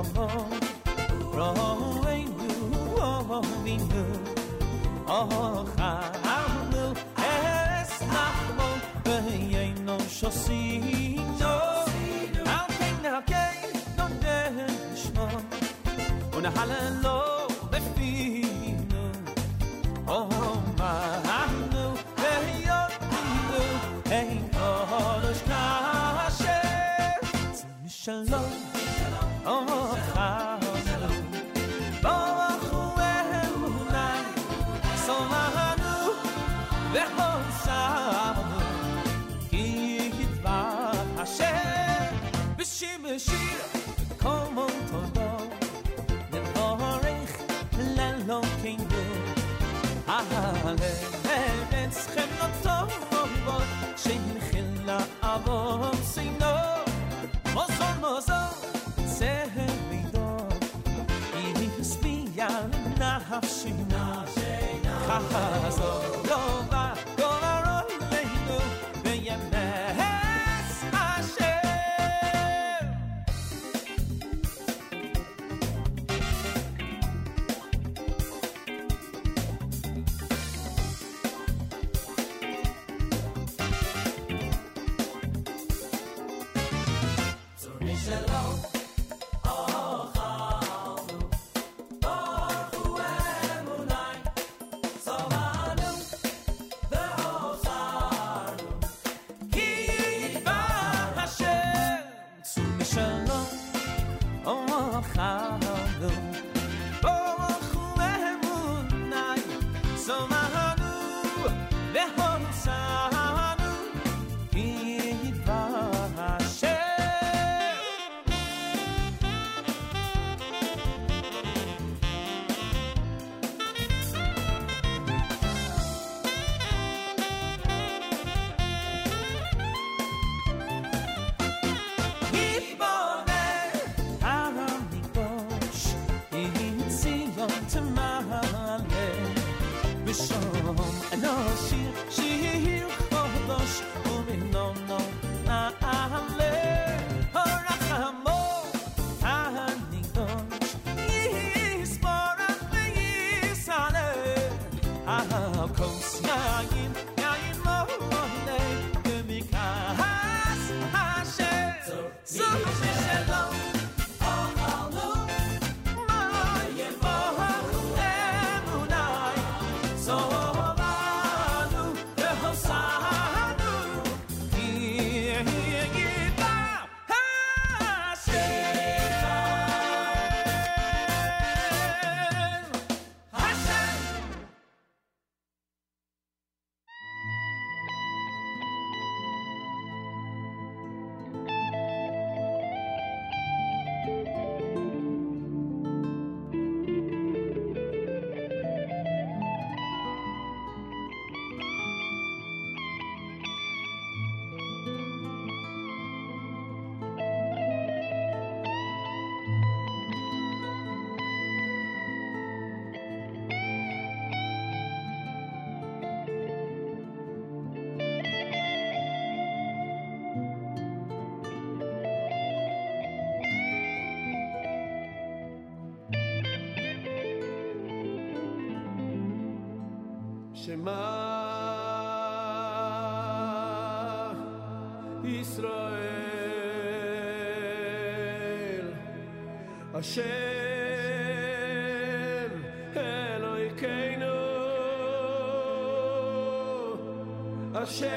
צאו רבו, נפשינה חזור Hashem Eloi Keino Hashem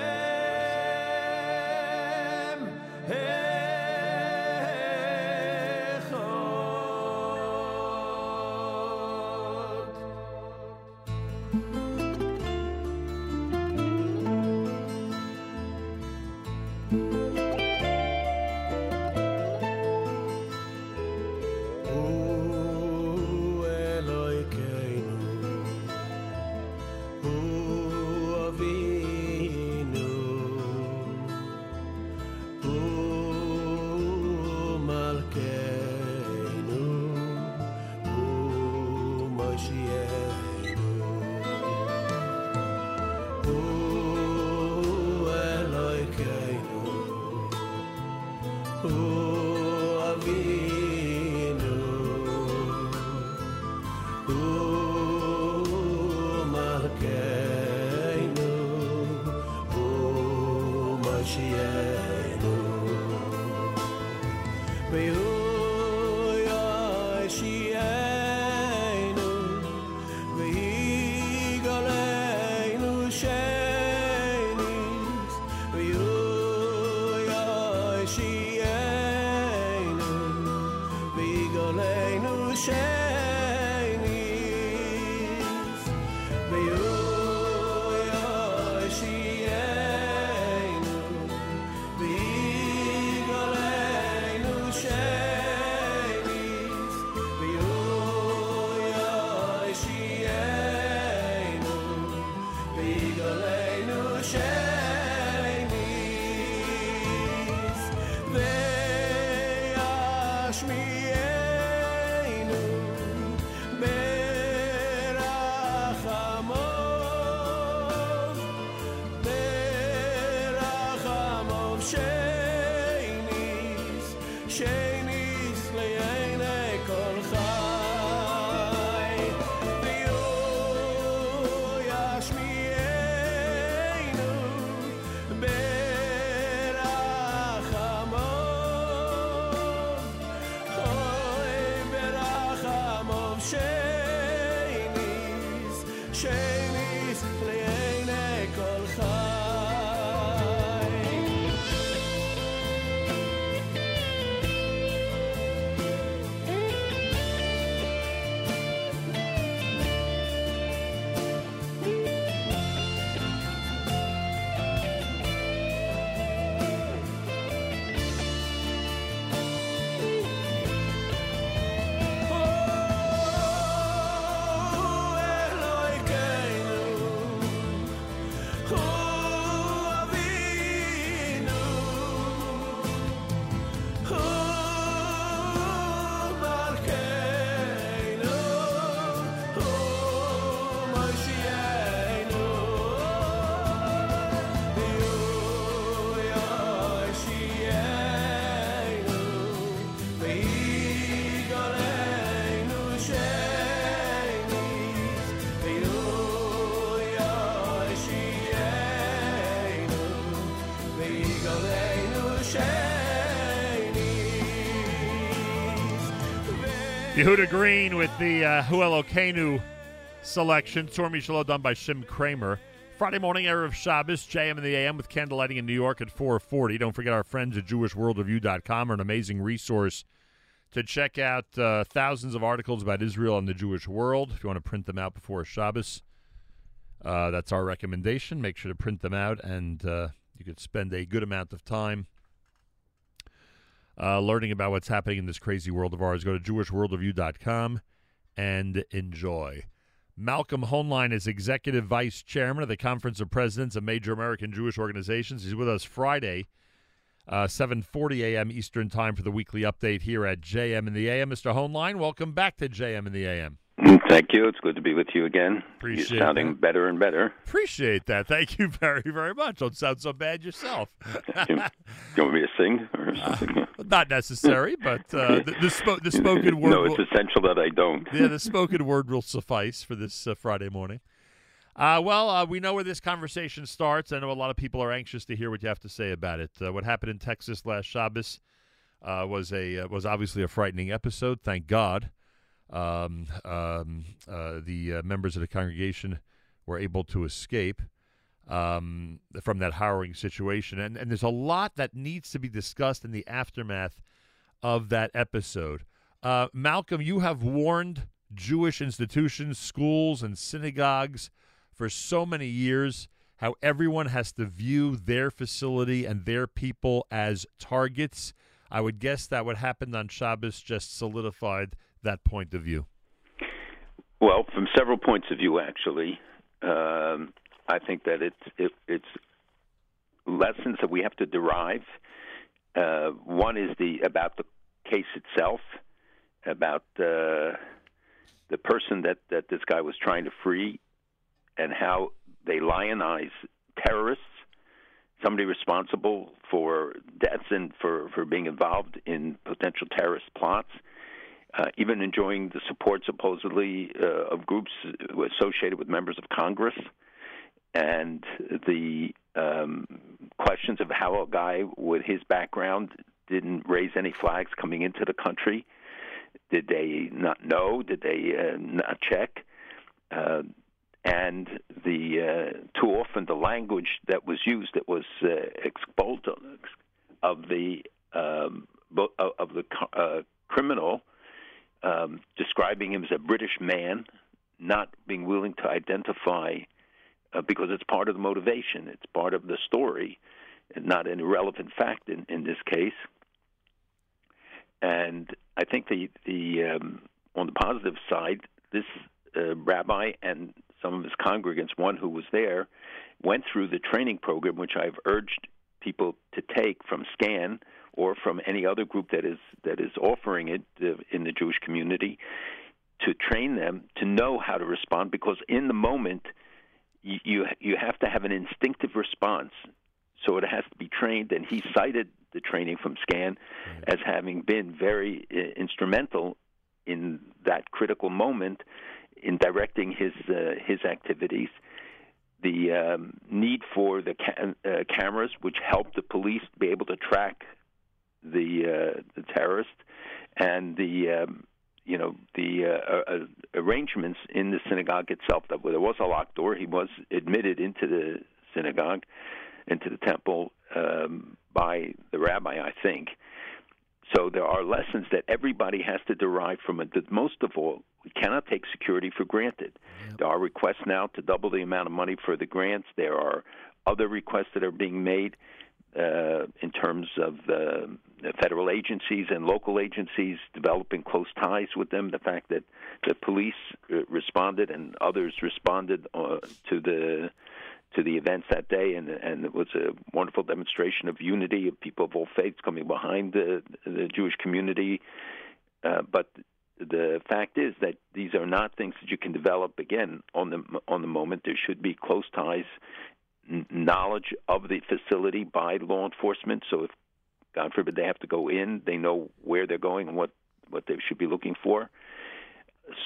Yehuda Green with the uh, Huelo Kenu selection. Tormi Shalom done by Shim Craimer. Friday morning, Erev Shabbos, JM in the AM with candlelighting in New York at 440. Don't forget our friends at JewishWorldReview.com are an amazing resource to check out uh, thousands of articles about Israel and the Jewish world. If you want to print them out before Shabbos, uh, that's our recommendation. Make sure to print them out, and uh, you could spend a good amount of time uh, learning about what's happening in this crazy world of ours. Go to JewishWorldReview.com and enjoy. Malcolm Hoenlein is Executive Vice Chairman of the Conference of Presidents of Major American Jewish Organizations. He's with us Friday, uh, 7.40 a.m. Eastern Time for the weekly update here at JM in the AM. Mr. Hoenlein, welcome back to JM in the AM. Thank you. It's good to be with you again. Appreciate You're sounding that. better and better. Appreciate that. Thank you very, very much. Don't sound so bad yourself. you, you want me to sing or something? Not necessary, but uh, the, the, spo- the spoken word. no, will- it's essential that I don't. yeah, the spoken word will suffice for this uh, Friday morning. Uh, well, uh, we know where this conversation starts. I know a lot of people are anxious to hear what you have to say about it. Uh, what happened in Texas last Shabbos uh, was a uh, was obviously a frightening episode. Thank God, um, um, uh, the uh, members of the congregation were able to escape um, from that harrowing situation. And and there's a lot that needs to be discussed in the aftermath of that episode. Uh, Malcolm, you have warned Jewish institutions, schools, and synagogues for so many years how everyone has to view their facility and their people as targets. I would guess that what happened on Shabbos just solidified that point of view. Well, from several points of view, actually, um, I think that it's it, it's lessons that we have to derive. Uh, one is the about the case itself, about uh, the person that that this guy was trying to free, and how they lionize terrorists. Somebody responsible for deaths and for, for being involved in potential terrorist plots uh, even enjoying the support supposedly uh, of groups associated with members of Congress, and the um, questions of how a guy with his background didn't raise any flags coming into the country. Did they not know? Did they uh, not check? Uh, and the uh, too often the language that was used that was uh, of the um, of of the uh, criminal um, describing him as a British man, not being willing to identify uh, because it's part of the motivation, it's part of the story, not an irrelevant fact in, in this case. And I think the the um, on the positive side, this uh, rabbi and some of his congregants, one who was there, went through the training program, which I've urged people to take from SCAN or from any other group that is that is offering it uh, in the Jewish community to train them to know how to respond because in the moment you you, you have to have an instinctive response. So it has to be trained and he cited the training from scan as having been very uh, instrumental in that critical moment in directing his uh, his activities. The um, need for the ca- uh, cameras which help the police be able to track the uh, the terrorist and the um, you know the uh, uh, arrangements in the synagogue itself. That there was a locked door. He was admitted into the synagogue into the temple um, by the rabbi I think. So there are lessons that everybody has to derive from it that most of all we cannot take security for granted. There are requests now to double the amount of money for the grants. There are other requests that are being made uh, in terms of uh, federal agencies and local agencies developing close ties with them. The fact that the police uh, responded and others responded uh, to the to the events that day, and and it was a wonderful demonstration of unity of people of all faiths coming behind the the Jewish community. Uh, but the fact is that these are not things that you can develop again on the on the moment. There should be close ties knowledge of the facility by law enforcement. So if God forbid they have to go in, they know where they're going and what what they should be looking for.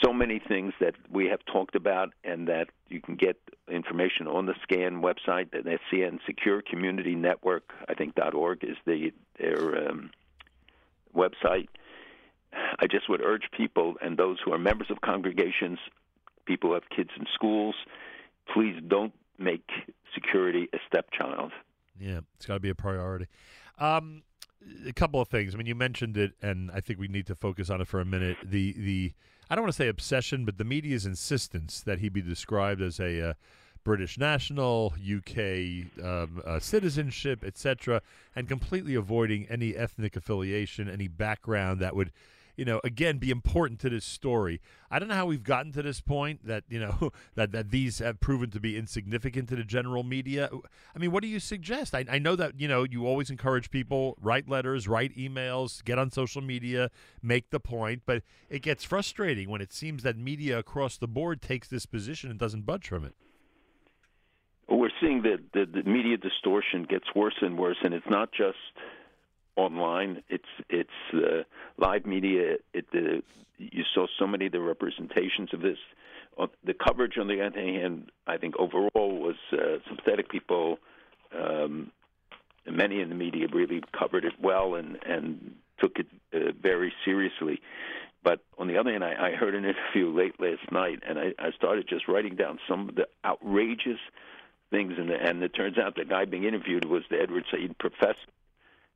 So many things that we have talked about, and that you can get information on the SCAN website. The SCN Secure Community Network, I think .org is the their um, website. I just would urge people and those who are members of congregations, people who have kids in schools, please don't make security a stepchild. Yeah, it's got to be a priority. Um, a couple of things. I mean, you mentioned it, and I think we need to focus on it for a minute. The the I don't want to say obsession, but the media's insistence that he be described as a uh, British national, UK um, uh, citizenship, etc., and completely avoiding any ethnic affiliation, any background that would, you know, again, be important to this story. I don't know how we've gotten to this point that you know that that these have proven to be insignificant to the general media. I mean, what do you suggest? I, I know that you know you always encourage people write letters, write emails, get on social media, make the point, but it gets frustrating when it seems that media across the board takes this position and doesn't budge from it. We're seeing that the, the media distortion gets worse and worse, and it's not just online. It's it's uh, live media. It uh, you saw so many of the representations of this. Uh, the coverage, on the other hand, I think overall was uh, sympathetic. People, um, many in the media, really covered it well and and took it uh, very seriously. But on the other hand, I, I heard an interview late last night, and I, I started just writing down some of the outrageous things, and, and it turns out the guy being interviewed was the Edward Said professor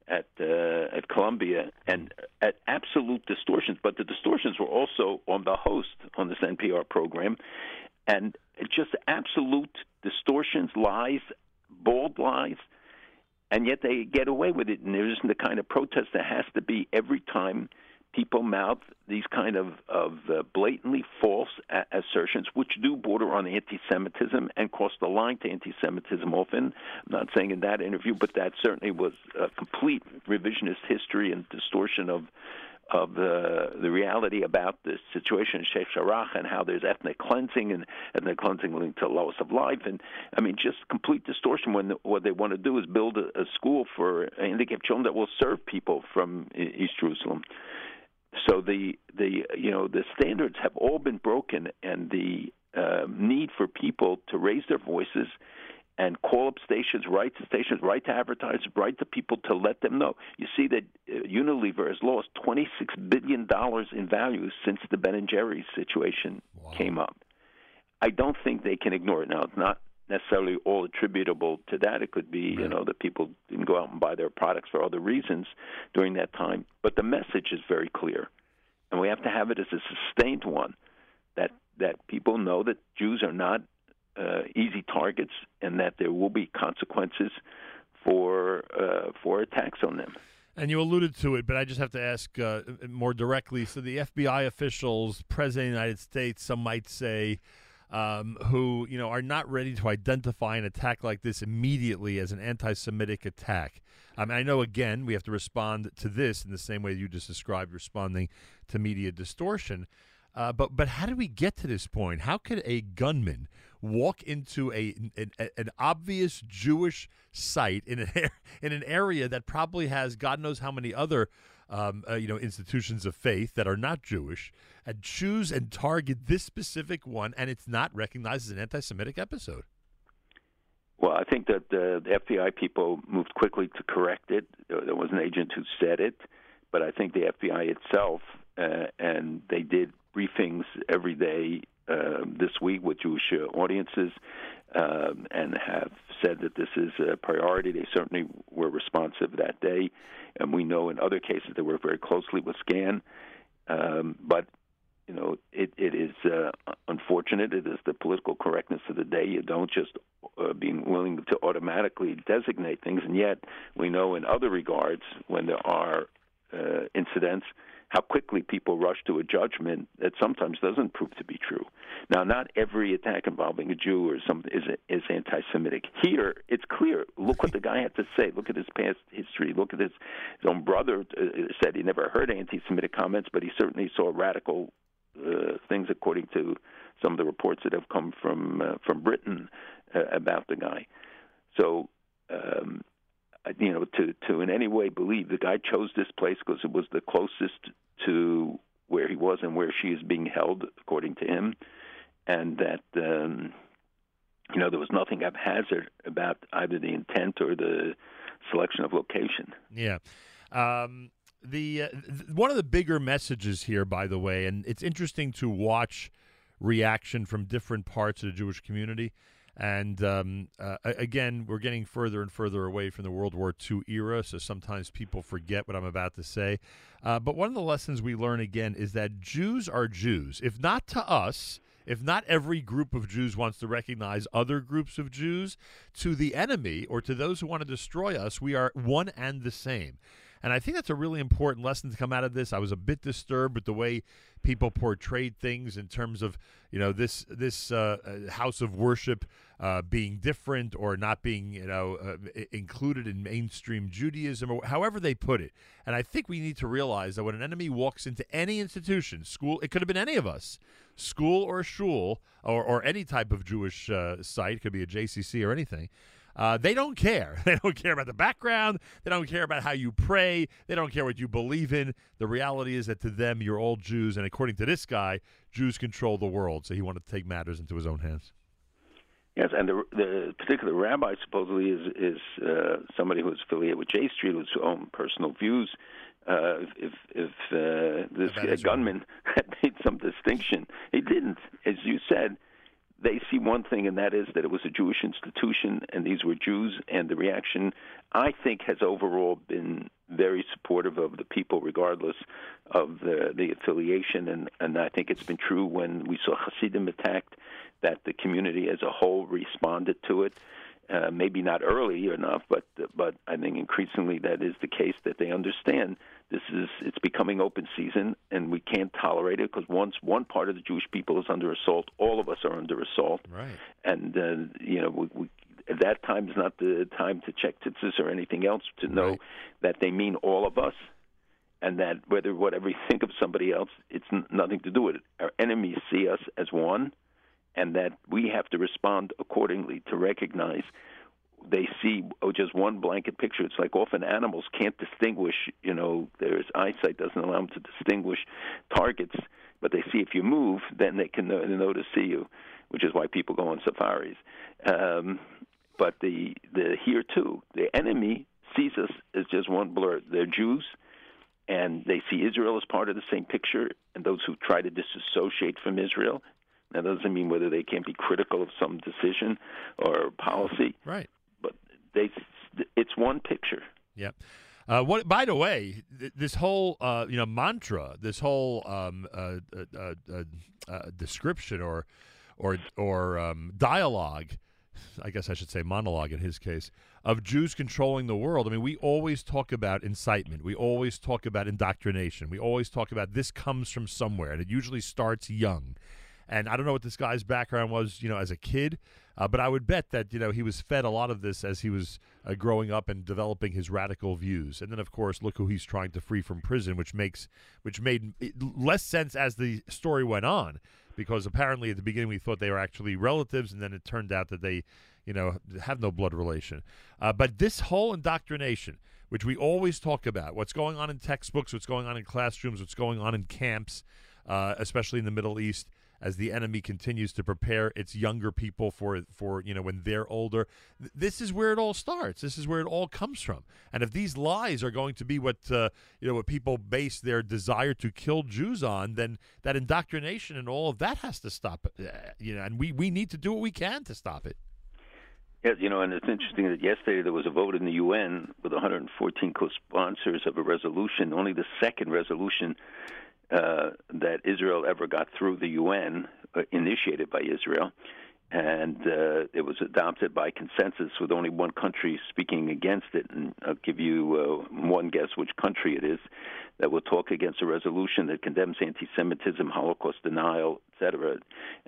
at uh, at Columbia, and at absolute distortions. But the distortions were also on the host on this NPR program, and just absolute distortions, lies, bald lies, and yet they get away with it. And there isn't the kind of protest that has to be every time people mouth these kind of of uh, blatantly false a- assertions, which do border on anti-Semitism and cross the line to anti-Semitism. Often, I'm not saying in that interview, but that certainly was a complete revisionist history and distortion of of the the reality about the situation in Sheikh Jarrah and how there's ethnic cleansing and ethnic cleansing linked to loss of life and I mean just complete distortion when the, what they want to do is build a, a school for handicapped children that will serve people from East Jerusalem. So the the you know the standards have all been broken, and the uh, need for people to raise their voices and call up stations, write to stations, write to advertisers, write to people to let them know. You see that uh, Unilever has lost twenty six billion dollars in value since the Ben and Jerry's situation came up. I don't think they can ignore it. Now, it's not necessarily all attributable to that. It could be, you know, that people didn't go out and buy their products for other reasons during that time. But the message is very clear, and we have to have it as a sustained one that that people know that Jews are not uh, easy targets, and that there will be consequences for uh, for attacks on them. And you alluded to it, but I just have to ask uh, more directly. So the FBI officials, President of the United States, some might say, um, who you know are not ready to identify an attack like this immediately as an anti-Semitic attack. I mean, I know again we have to respond to this in the same way you just described responding to media distortion. Uh, but but how did we get to this point? How could a gunman walk into a an, an obvious Jewish site in an in an area that probably has God knows how many other um, uh, you know institutions of faith that are not Jewish and choose and target this specific one, and it's not recognized as an anti-Semitic episode? Well, I think that the FBI people moved quickly to correct it. There was an agent who said it, but I think the FBI itself, uh, and they did briefings every day uh, this week with Jewish audiences, um, and have said that this is a priority. They certainly were responsive that day, and we know in other cases they work very closely with SCAN. Um, but you know, it, it is uh, unfortunate. It is the political correctness of the day. You don't just uh, being willing to automatically designate things, and yet we know in other regards when there are uh, incidents how quickly people rush to a judgment that sometimes doesn't prove to be true. Now, not every attack involving a Jew or some is is anti-Semitic. Here, it's clear. Look what the guy had to say. Look at his past history. Look at his his own brother uh, said he never heard anti-Semitic comments, but he certainly saw radical uh, things, according to some of the reports that have come from uh, from Britain uh, about the guy. So. Um, you know, to to in any way believe the guy chose this place because it was the closest to where he was and where she is being held, according to him, and that um, you know there was nothing haphazard about either the intent or the selection of location. Yeah. Um, the uh, th- one of the bigger messages here, by the way, and it's interesting to watch reaction from different parts of the Jewish community. And um, uh, again, we're getting further and further away from the World War II era, so sometimes people forget what I'm about to say. Uh, but one of the lessons we learn again is that Jews are Jews. If not to us, if not every group of Jews wants to recognize other groups of Jews, to the enemy or to those who want to destroy us, we are one and the same. And I think that's a really important lesson to come out of this. I was a bit disturbed with the way people portrayed things in terms of, you know, this this uh, uh, house of worship uh, being different or not being, you know, uh, included in mainstream Judaism or however they put it. And I think we need to realize that when an enemy walks into any institution, school, it could have been any of us, school or shul or, or any type of Jewish uh, site, could be a JCC or anything. Uh, they don't care. They don't care about the background. They don't care about how you pray. They don't care what you believe in. The reality is that to them, you're all Jews. And according to this guy, Jews control the world. So he wanted to take matters into his own hands. Yes, and the the particular rabbi supposedly is is uh, somebody who's affiliated with J Street, whose own personal views. Uh, if if uh, this uh, gunman had made some distinction, he didn't. As you said, they see one thing, and that is that it was a Jewish institution, and these were Jews. And the reaction, I think, has overall been very supportive of the people, regardless of the the affiliation. And and I think it's been true when we saw Hasidim attacked, that the community as a whole responded to it. Uh, maybe not early enough, but but I think increasingly that is the case. That they understand this is it's becoming open season, and we can't tolerate it because once one part of the Jewish people is under assault, all of us are under assault. Right. And uh, you know, we, we, at that time is not the time to check tzitzis or anything else to know that they mean all of us, and that whether whatever you think of somebody else, it's n- nothing to do with it. Our enemies see us as one, and that we have to respond accordingly to recognize they see oh, just one blanket picture. It's like often animals can't distinguish. You know, their eyesight doesn't allow them to distinguish targets, but they see if you move, then they can know, to see you, which is why people go on safaris. Um, but the the here too, the enemy sees us as just one blur. They're Jews, and they see Israel as part of the same picture. And those who try to disassociate from Israel, that doesn't mean whether they can't be critical of some decision or policy. Right. They, it's one picture. Yep. Uh, what? By the way, th- this whole uh, you know mantra, this whole um, uh, uh, uh, uh, description or or or um, dialogue, I guess I should say monologue in his case, of Jews controlling the world. I mean, we always talk about incitement. We always talk about indoctrination. We always talk about this comes from somewhere, and it usually starts young. And I don't know what this guy's background was, you know, as a kid, uh, but I would bet that you know he was fed a lot of this as he was uh, growing up and developing his radical views. And then, of course, look who he's trying to free from prison, which makes which made less sense as the story went on, because apparently at the beginning we thought they were actually relatives, and then it turned out that they, you know, have no blood relation. Uh, but this whole indoctrination, which we always talk about, what's going on in textbooks, what's going on in classrooms, what's going on in camps, uh, especially in the Middle East as the enemy continues to prepare its younger people for for you know when they're older. This is where it all starts. This is where it all comes from. And if these lies are going to be what uh, you know what people base their desire to kill Jews on, then that indoctrination and all of that has to stop. You know, and we we need to do what we can to stop it. Yes, you know, and it's interesting that yesterday there was a vote in the UN with 114 co-sponsors of a resolution, only the second resolution uh, that Israel ever got through the UN, uh, initiated by Israel, and uh, it was adopted by consensus with only one country speaking against it. And I'll give you uh, one guess which country it is that will talk against a resolution that condemns anti-Semitism, Holocaust denial, etc.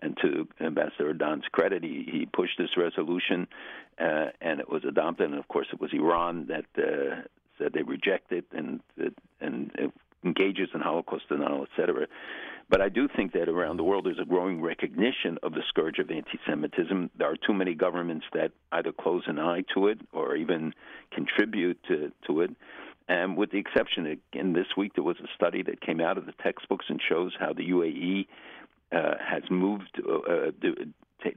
And to Ambassador Erdan's credit, he, he pushed this resolution, uh, and it was adopted. And of course, it was Iran that said they reject it and and engages in Holocaust denial, etc. But I do think that around the world there's a growing recognition of the scourge of anti-Semitism. There are too many governments that either close an eye to it or even contribute to, to it. And with the exception, again, this week there was a study that came out of the textbooks and shows how the UAE uh, has moved uh,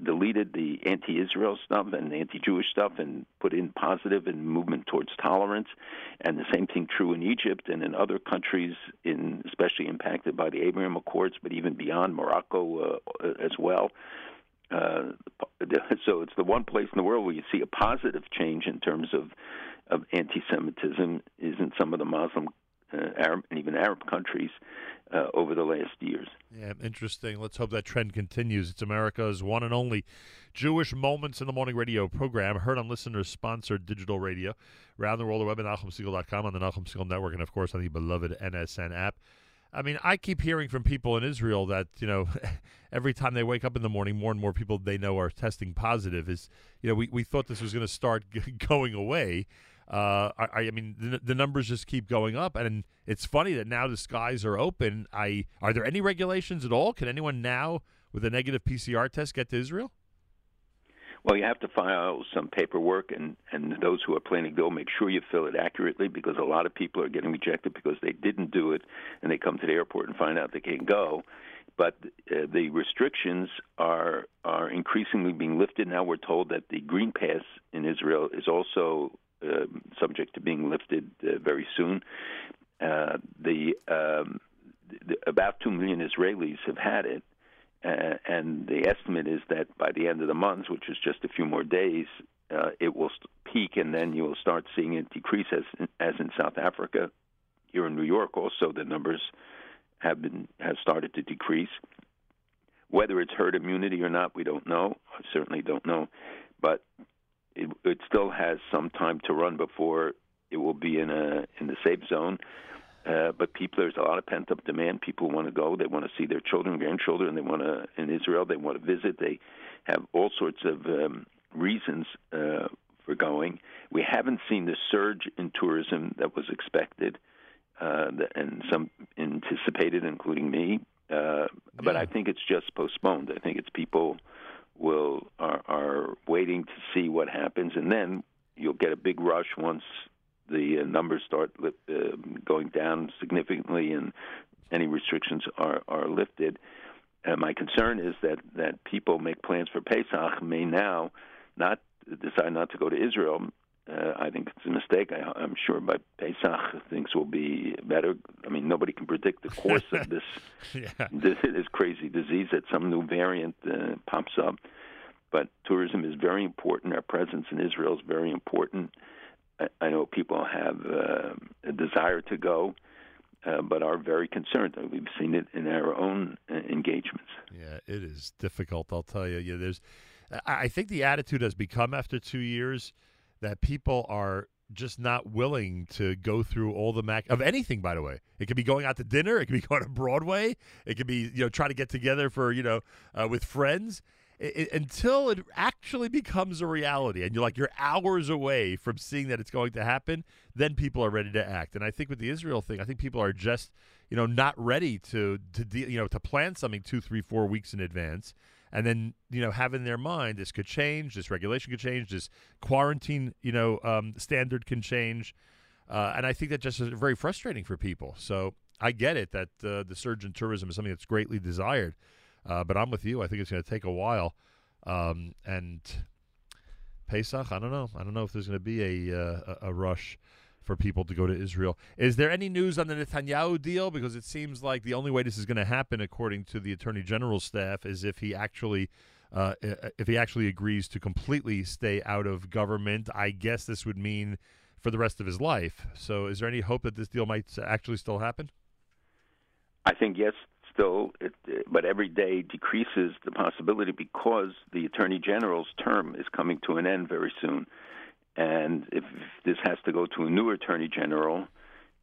deleted the anti-Israel stuff and anti-Jewish stuff and put in positive and movement towards tolerance. And the same thing true in Egypt and in other countries, in especially impacted by the Abraham Accords, but even beyond Morocco uh, as well. Uh, so it's the one place in the world where you see a positive change in terms of of anti-Semitism is in some of the Muslim, uh, Arab, and even Arab countries uh, over the last years. Yeah, interesting. Let's hope that trend continues. It's America's one and only Jewish Moments in the Morning radio program, heard on listeners sponsored digital radio around the world, the web at NachumSegal.com, on the Nachum Segal Network, and of course on the beloved NSN app. I mean, I keep hearing from people in Israel that you know, every time they wake up in the morning, more and more people they know are testing positive. Is you know, we, we thought this was going to start g- going away. Uh, I, I mean, the, the numbers just keep going up, and it's funny that now the skies are open. I are there any regulations at all? Can anyone now with a negative PCR test get to Israel? Well, you have to file some paperwork, and and those who are planning to go, make sure you fill it accurately because a lot of people are getting rejected because they didn't do it, and they come to the airport and find out they can't go. But uh, the restrictions are are increasingly being lifted. Now we're told that the green pass in Israel is also subject to being lifted uh, very soon. Uh, the, um, the about two million Israelis have had it, uh, and the estimate is that by the end of the month, which is just a few more days, uh, it will peak, and then you will start seeing it decrease as as in South Africa. Here in New York, also the numbers have been have started to decrease. Whether it's herd immunity or not, we don't know. I certainly don't know, but it, it still has some time to run before it will be in a in the safe zone. Uh, but people, there's a lot of pent up demand. People want to go. They want to see their children, grandchildren. They want to in Israel. They want to visit. They have all sorts of um, reasons uh, for going. We haven't seen the surge in tourism that was expected uh, and some anticipated, including me. Uh, but I think it's just postponed. I think it's people will are, are waiting to see what happens, and then you'll get a big rush once the uh, numbers start li- uh, going down significantly and any restrictions are are lifted. Uh, my concern is that that people make plans for Pesach may now not decide not to go to Israel. Uh, I think it's a mistake. I, I'm sure by Pesach things will be better. I mean, nobody can predict the course of this yeah. this, this crazy disease that some new variant uh, pops up. But tourism is very important. Our presence in Israel is very important. I, I know people have uh, a desire to go, uh, but are very concerned. We've seen it in our own uh, engagements. Yeah, it is difficult. I'll tell you. Yeah, there's. I I think the attitude has become after two years that people are just not willing to go through all the mac of anything. By the way, it could be going out to dinner. It could be going to Broadway. It could be you know trying to get together for you know uh, with friends. It, it, until it actually becomes a reality, and you're like you're hours away from seeing that it's going to happen, then people are ready to act. And I think with the Israel thing, I think people are just you know not ready to to deal you know to plan something two, three, four weeks in advance and then you know have in their mind this could change, this regulation could change, this quarantine you know um, standard can change, uh, and I think that just is very frustrating for people. So I get it that uh, the surge in tourism is something that's greatly desired, uh, but I'm with you. I think it's going to take a while, um, and Pesach. I don't know. I don't know if there's going to be a, uh, a a rush for people to go to Israel. Is there any news on the Netanyahu deal? Because it seems like the only way this is going to happen, according to the Attorney General's staff, is if he actually. Uh, if he actually agrees to completely stay out of government, I guess this would mean for the rest of his life. So, is there any hope that this deal might actually still happen? I think yes, still, it, but every day decreases the possibility because the attorney general's term is coming to an end very soon, and if this has to go to a new attorney general,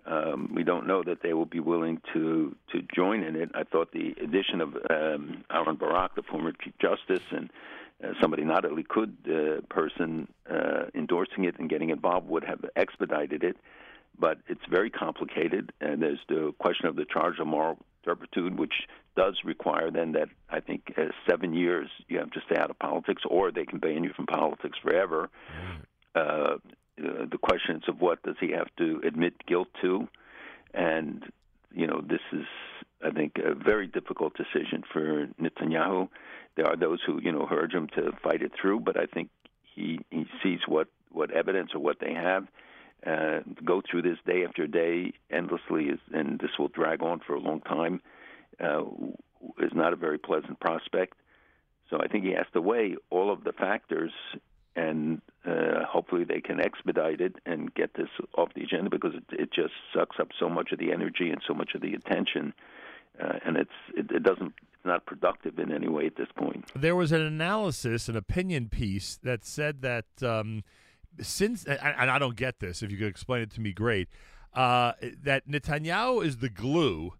um, we don't know that they will be willing to to join in it. I thought the addition of um, Aaron Barak, the former chief justice, and uh, somebody not a Likud uh, person uh, endorsing it and getting involved would have expedited it. But it's very complicated, and there's the question of the charge of moral turpitude, which does require then that I think uh, seven years you have to stay out of politics, or they can ban you from politics forever. Uh, the questions of what does he have to admit guilt to, and you know this is I think a very difficult decision for Netanyahu. there are those who you know urge him to fight it through, but I think he he sees what what evidence or what they have. Uh, go through this day after day endlessly, is, and this will drag on for a long time. Uh, is not a very pleasant prospect. So I think he has to weigh all of the factors, and uh, hopefully they can expedite it and get this off the agenda because it, it just sucks up so much of the energy and so much of the attention, uh, and it's it, it doesn't it's not productive in any way at this point. There was an analysis, an opinion piece that said that um, since, and, I don't get this, if you could explain it to me, great, uh, that Netanyahu is the glue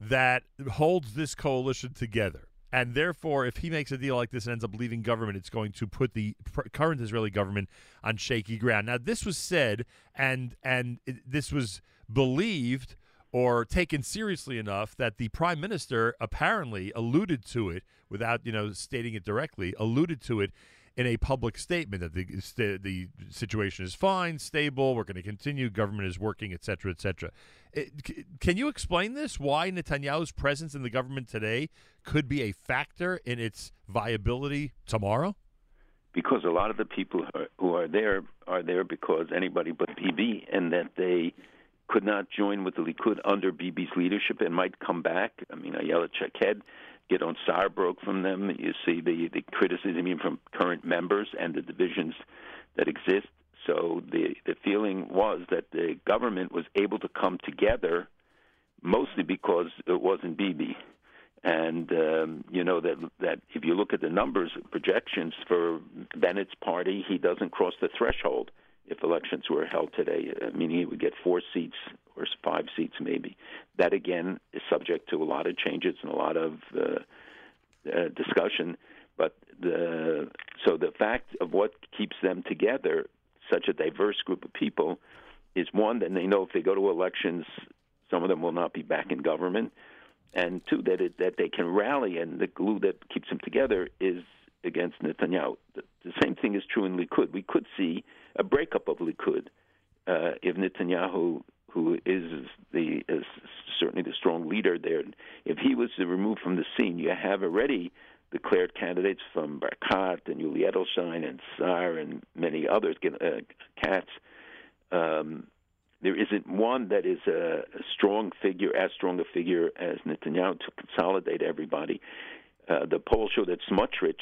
that holds this coalition together. And therefore, if he makes a deal like this and ends up leaving government, it's going to put the pr- current Israeli government on shaky ground. Now, this was said, and and it, this was believed or taken seriously enough that the prime minister apparently alluded to it without you know stating it directly alluded to it in a public statement that the st- the situation is fine stable we're going to continue government is working etc etc It- c- can you explain this? Why Netanyahu's presence in the government today could be a factor in its viability tomorrow? Because a lot of the people who are, who are there are there because anybody but Bibi, and that they could not join with the Likud under Bibi's leadership and might come back. I mean, Ayelet Shaked, Gideon Sa'ar broke from them. You see the the criticism from current members and the divisions that exist. So the the feeling was that the government was able to come together, mostly because it wasn't Bibi and um, you know that that if you look at the numbers projections for Bennett's party, he doesn't cross the threshold if elections were held today. Uh, meaning he would get four seats or five seats maybe. That again is subject to a lot of changes and a lot of uh, uh, discussion. But the so the fact of what keeps them together, such a diverse group of people, is one that they know if they go to elections, some of them will not be back in government and two that it, that they can rally and the glue that keeps them together is against Netanyahu. The, the same thing is true in Likud. We could see a breakup of Likud uh, if Netanyahu, who is the is certainly the strong leader there, if he was removed from the scene, you have already declared candidates from Barkat and Yuli Edelstein and Sa'ar and many others, uh, Katz. Um, there isn't one that is a, strong figure, as strong a figure as Netanyahu to consolidate everybody. Uh, the polls show that Smotrich,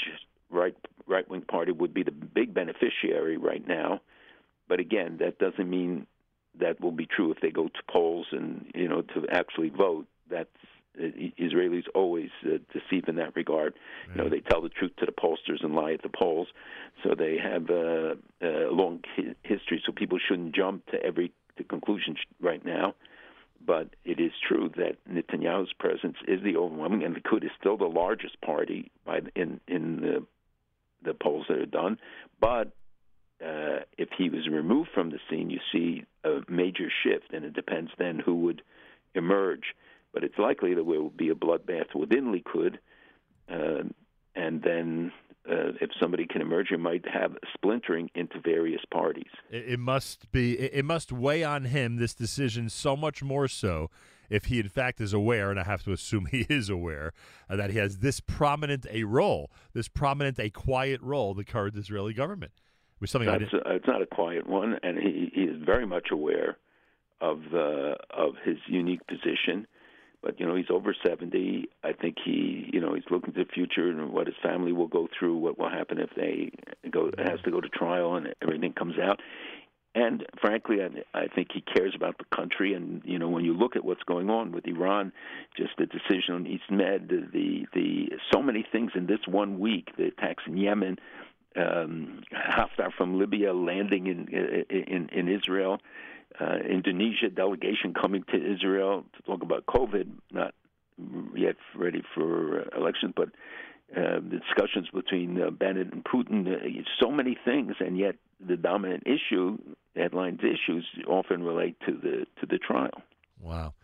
right right wing party, would be the big beneficiary right now. But again, that doesn't mean that will be true if they go to polls and you know to actually vote. That's uh, Israelis always uh, deceive in that regard. You know, they tell the truth to the pollsters and lie at the polls. So they have uh, a long hi- history. So people shouldn't jump to every to conclusion sh- right now. But it is true that Netanyahu's presence is the overwhelming, and Likud is still the largest party by the, in in the the polls that are done. But uh, if he was removed from the scene, you see a major shift, and it depends then who would emerge. But it's likely that there will be a bloodbath within Likud, uh, and then uh, if somebody can emerge, you might have splintering into various parties. It, must be. It must weigh on him this decision so much more so if he in fact is aware, and I have to assume he is aware uh, that he has this prominent a role, this prominent a quiet role, the current Israeli government. It was something That's a, it's not a quiet one, and he, he is very much aware of the of his unique position. But you know, he's over seventy. I think he, you know, he's looking to the future and what his family will go through, what will happen if they go has to go to trial and everything comes out. And frankly, I, I think he cares about the country. And you know, when you look at what's going on with Iran, just the decision on East Med, the the, the so many things in this one week, the attacks in Yemen, um, Haftar from Libya landing in in, in Israel, uh, Indonesia delegation coming to Israel to talk about COVID, not yet ready for uh, elections, but uh, the discussions between uh, Bennett and Putin, uh, so many things, and yet the dominant issue, headlines issues, often relate to the to the trial. Wow.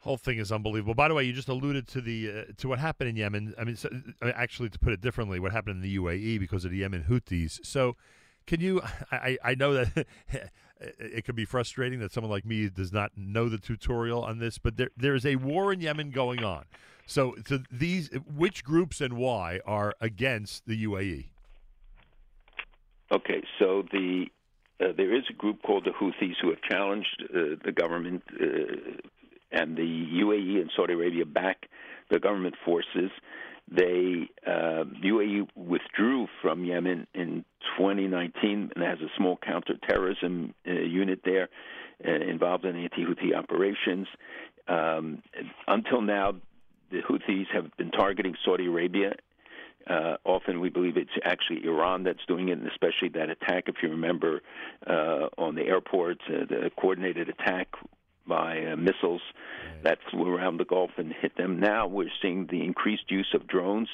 Whole thing is unbelievable. By the way, you just alluded to the uh, to what happened in Yemen. I mean, so, actually, to put it differently, what happened in the UAE because of the Yemen Houthis. So, Can you? I, I know that it can be frustrating that someone like me does not know the tutorial on this, but there there is a war in Yemen going on. So, so these which groups and why are against the UAE? Okay, so the uh, there is a group called the Houthis who have challenged uh, the government, uh, and the UAE and Saudi Arabia back the government forces. They UAE withdrew from Yemen in 2019 and has a small counterterrorism uh, unit there uh, involved in anti-Houthi operations. Um, until now, the Houthis have been targeting Saudi Arabia uh, often we believe it's actually Iran that's doing it, and especially that attack, if you remember, uh, on the airports, uh, the coordinated attack by uh, missiles that flew around the Gulf and hit them. Now we're seeing the increased use of drones,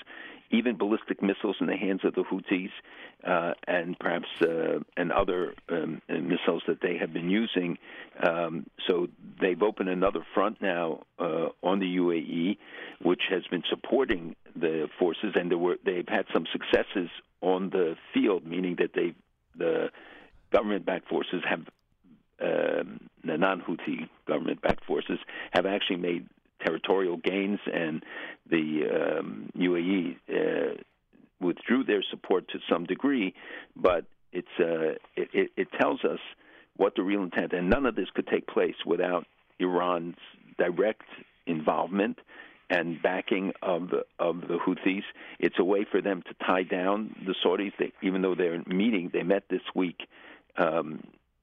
even ballistic missiles in the hands of the Houthis, uh, and perhaps uh, and other um, missiles that they have been using. Um, so they've opened another front now uh, on the UAE, which has been supporting the forces, and there were they've had some successes on the field, meaning that they the government-backed forces have um, the non-Houthi government-backed forces have actually made territorial gains, and the um, UAE uh, withdrew their support to some degree, but it's uh, it, it, it tells us what the real intent, and none of this could take place without Iran's direct involvement and backing of the of the Houthis. It's a way for them to tie down the Saudis. They, even though they're meeting, they met this week. Um,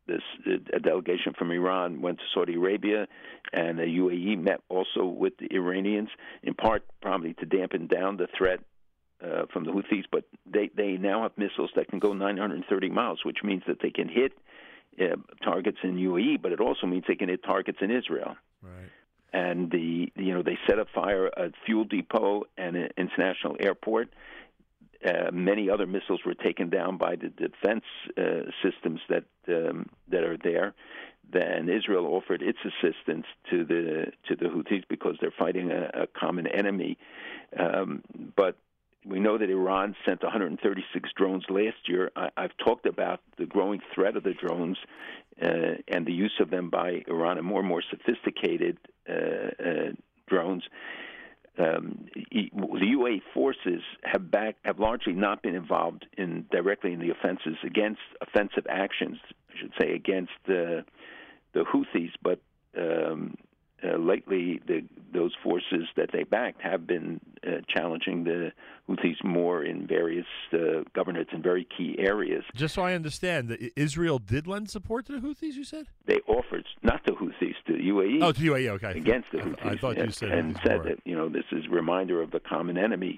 this a delegation from Iran went to Saudi Arabia, and the UAE met also with the Iranians, in part probably to dampen down the threat uh, from the Houthis. But they they now have missiles that can go 930 miles, which means that they can hit uh, targets in UAE, but it also means they can hit targets in Israel. Right. And the you know they set a fire a fuel depot and an international airport. Uh, many other missiles were taken down by the defense uh, systems that um, that are there. Then Israel offered its assistance to the to the Houthis because they're fighting a, a common enemy. Um, but we know that Iran sent 136 drones last year. I, I've talked about the growing threat of the drones uh, and the use of them by Iran and more and more sophisticated uh, uh, drones. Um, the UA forces have back have largely not been involved in directly in the offenses against offensive actions, I should say, against the the Houthis, but um, uh, lately the, those forces that they backed have been uh, challenging the Houthis more in various uh, governorates in very key areas. Just so I understand, Israel did lend support to the Houthis. You said they offered not to Houthis to the UAE. Oh, to UAE, okay. Against the I- Houthis, I thought you and, said and Houthis said that you know this is a reminder of the common enemy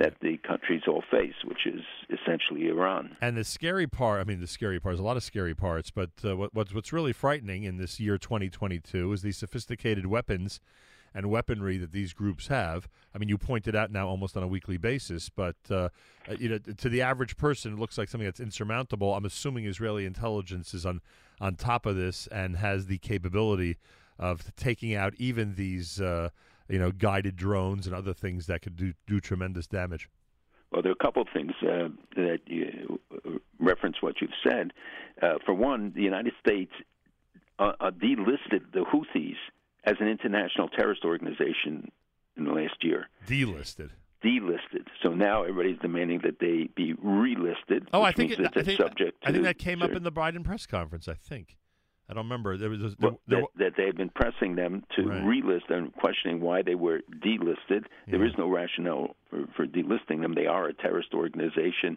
that the countries all face, which is essentially Iran. And the scary part, I mean, the scary part, there's a lot of scary parts, but uh, what, what's, what's really frightening in this year 2022 is the sophisticated weapons and weaponry that these groups have. I mean, you pointed out now almost on a weekly basis, but uh, uh, you know, to the average person, it looks like something that's insurmountable. I'm assuming Israeli intelligence is on on top of this and has the capability of taking out even these, uh, you know, guided drones and other things that could do do tremendous damage. Well, there are a couple of things uh, that you uh, reference what you've said. Uh, for one, the United States uh, uh, delisted the Houthis as an international terrorist organization in the last year. Delisted. Delisted. So now everybody's demanding that they be relisted. Oh, I think it, I think subject I think that came up in the Biden press conference. I think I don't remember. There was there, Well, there, that, that they've been pressing them to Right. relist and questioning why they were delisted. There Yeah. is no rationale for, for delisting them. They are a terrorist organization.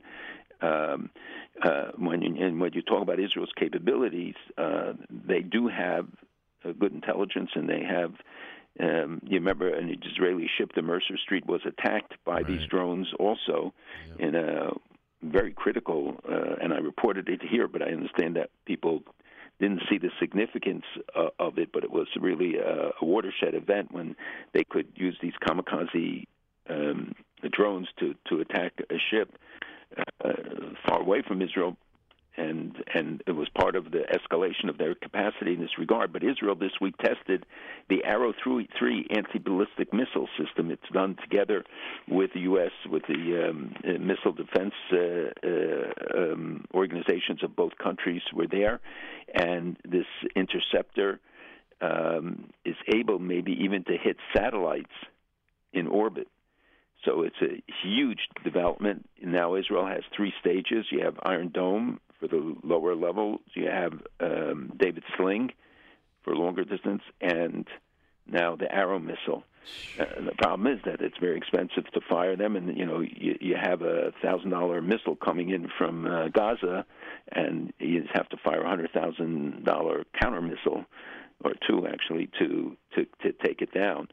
Um, uh, when you, and when you talk about Israel's capabilities, uh, they do have good intelligence, and they have. Um, you remember an Israeli ship, the Mercer Street, was attacked by these drones also in a very critical, uh, and I reported it here, but I understand that people didn't see the significance uh, of it, but it was really a, a watershed event when they could use these kamikaze um, drones to, to attack a ship uh, far away from Israel. And and it was part of the escalation of their capacity in this regard. But Israel this week tested the Arrow 3 anti-ballistic missile system. It's done together with the U.S. with the um, uh, missile defense uh, uh, um, organizations of both countries were there, and this interceptor um, is able maybe even to hit satellites in orbit. So it's a huge development. Now Israel has three stages. You have Iron Dome for the lower level. You have um, David's Sling for longer distance, and now the Arrow missile. Uh, the problem is that it's very expensive to fire them, and you know you, you have a thousand dollar missile coming in from uh, Gaza, and you have to fire a hundred thousand dollar counter missile or two actually to to to take it down.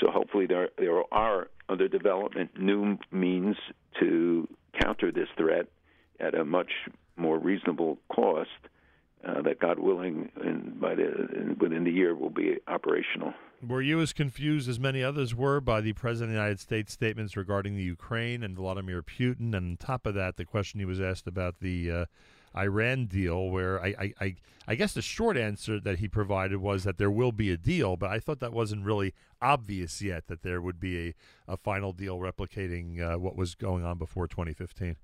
So hopefully there there are under development new means to counter this threat at a much more reasonable cost. Uh, that God willing, in, by the within the year will be operational. Were you as confused as many others were by the President of the United States statements regarding the Ukraine and Vladimir Putin? And on top of that, the question he was asked about the uh, Iran deal, where I, I, I, I guess the short answer that he provided was that there will be a deal, but I thought that wasn't really obvious yet that there would be a, a final deal replicating uh, what was going on before 2015.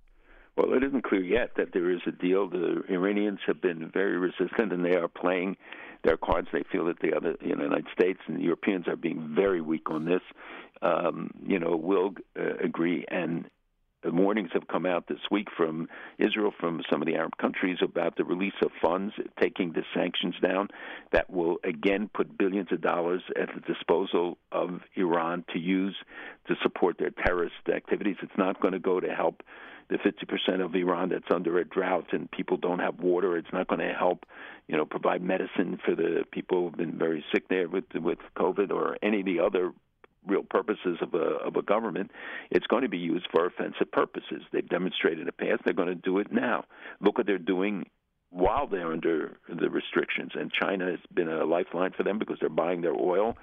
Well, it isn't clear yet that there is a deal. The Iranians have been very resistant, and they are playing their cards. They feel that the other, you know, United States and the Europeans are being very weak on this. Um, you know, will uh, agree, and warnings have come out this week from Israel, from some of the Arab countries about the release of funds, taking the sanctions down, that will again put billions of dollars at the disposal of Iran to use to support their terrorist activities. It's not going to go to help the 50% of Iran that's under a drought and people don't have water. It's not going to help, you know, provide medicine for the people who've been very sick there with with COVID or any of the other real purposes of a of a government. It's going to be used for offensive purposes. They've demonstrated in the past. They're going to do it now. Look what they're doing while they're under the restrictions. And China has been a lifeline for them because they're buying their oil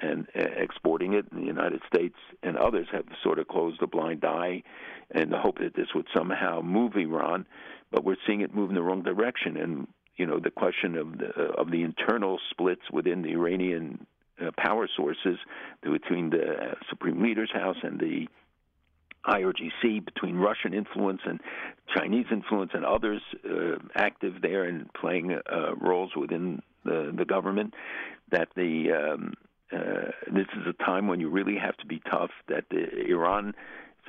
and uh, exporting it. And the United States and others have sort of closed a blind eye in the hope that this would somehow move Iran. But we're seeing it move in the wrong direction. And you know the question of the of the internal splits within the Iranian uh, power sources between the uh, Supreme Leader's House and the IRGC, between Russian influence and Chinese influence and others uh, active there and playing uh, roles within the, the government, that the um, uh, this is a time when you really have to be tough. That the Iran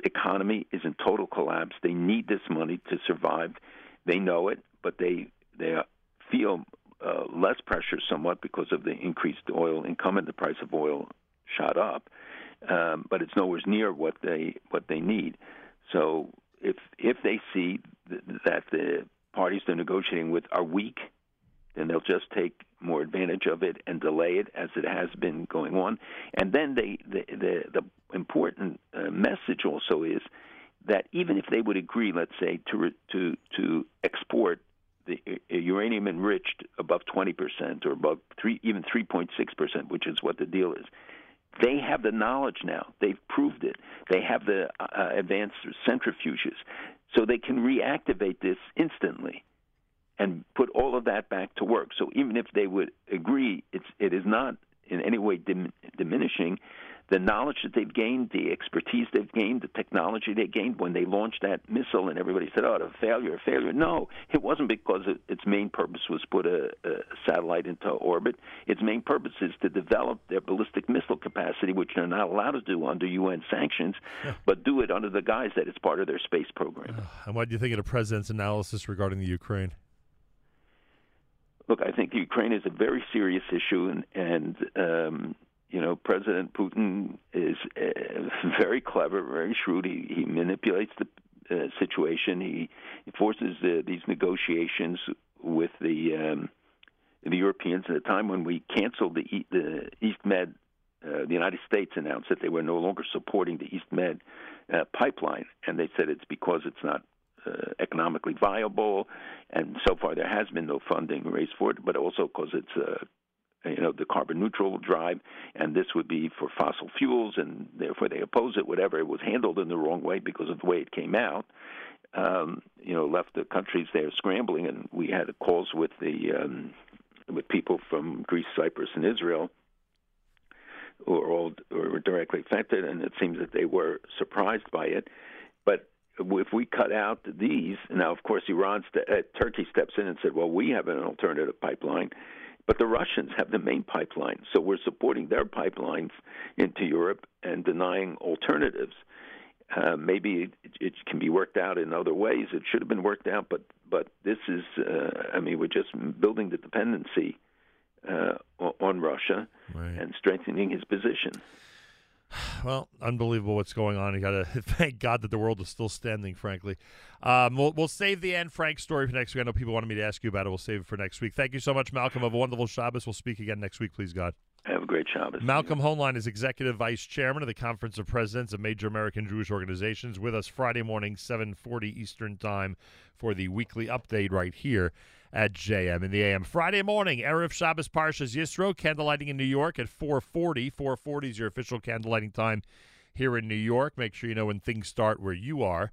economy is in total collapse. They need this money to survive. They know it, but they they feel uh, less pressure somewhat because of the increased oil income and the price of oil shot up. Um, but it's nowhere near what they what they need. So if if they see th- that the parties they're negotiating with are weak, then they'll just take more advantage of it and delay it as it has been going on. And then they the the, the important uh, message also is that even if they would agree, let's say, to to to export the uranium enriched above 20% or above three, even 3.6%, which is what the deal is. They have the knowledge now. They've proved it. They have the uh, advanced centrifuges, so they can reactivate this instantly and put all of that back to work. So even if they would agree, it's it is not in any way dim, diminishing the knowledge that they've gained, the expertise they've gained, the technology they gained when they launched that missile, and everybody said, "Oh, a failure, a failure." No, it wasn't because it, its main purpose was put a, a satellite into orbit. Its main purpose is to develop their ballistic missile capacity, which they're not allowed to do under UN sanctions, but do it under the guise that it's part of their space program. And what do you think of the president's analysis regarding the Ukraine? Look, I think Ukraine is a very serious issue, and, and um, you know, President Putin is uh, very clever, very shrewd. He, he manipulates the uh, situation. He, forces uh, these negotiations with the um, the Europeans at a time when we canceled the, the East Med. Uh, the United States announced that they were no longer supporting the East Med uh, pipeline, and they said it's because it's not uh, economically viable, and so far there has been no funding raised for it, but also because it's uh, you know the carbon neutral drive, and this would be for fossil fuels, and therefore they oppose it. Whatever it was handled in the wrong way because of the way it came out. um, you know, left the countries there scrambling, and we had calls with the um, with people from Greece, Cyprus, and Israel who all were directly affected, and it seems that they were surprised by it. But if we cut out these, now of course Iran, st- uh, Turkey steps in and said, "Well, we have an alternative pipeline." But the Russians have the main pipeline, so we're supporting their pipelines into Europe and denying alternatives. Uh, maybe it, it can be worked out in other ways. It should have been worked out, but but this is, uh, I mean, we're just building the dependency uh, on Russia and strengthening his position. Well, unbelievable what's going on. You got to thank God that the world is still standing. Frankly, um, we'll we'll save the Anne Frank story for next week. I know people wanted me to ask you about it. We'll save it for next week. Thank you so much, Malcolm. Have a wonderful Shabbos. We'll speak again next week, please God. Have a great Shabbos. Malcolm Hoenlein is Executive Vice Chairman of the Conference of Presidents of Major American Jewish Organizations with us Friday morning, 740 Eastern Time for the weekly update right here at JM in the AM. Friday morning, Erev Shabbos Parshas Yisro, candlelighting in New York at 440. 440 is your official candlelighting time here in New York. Make sure you know when things start where you are.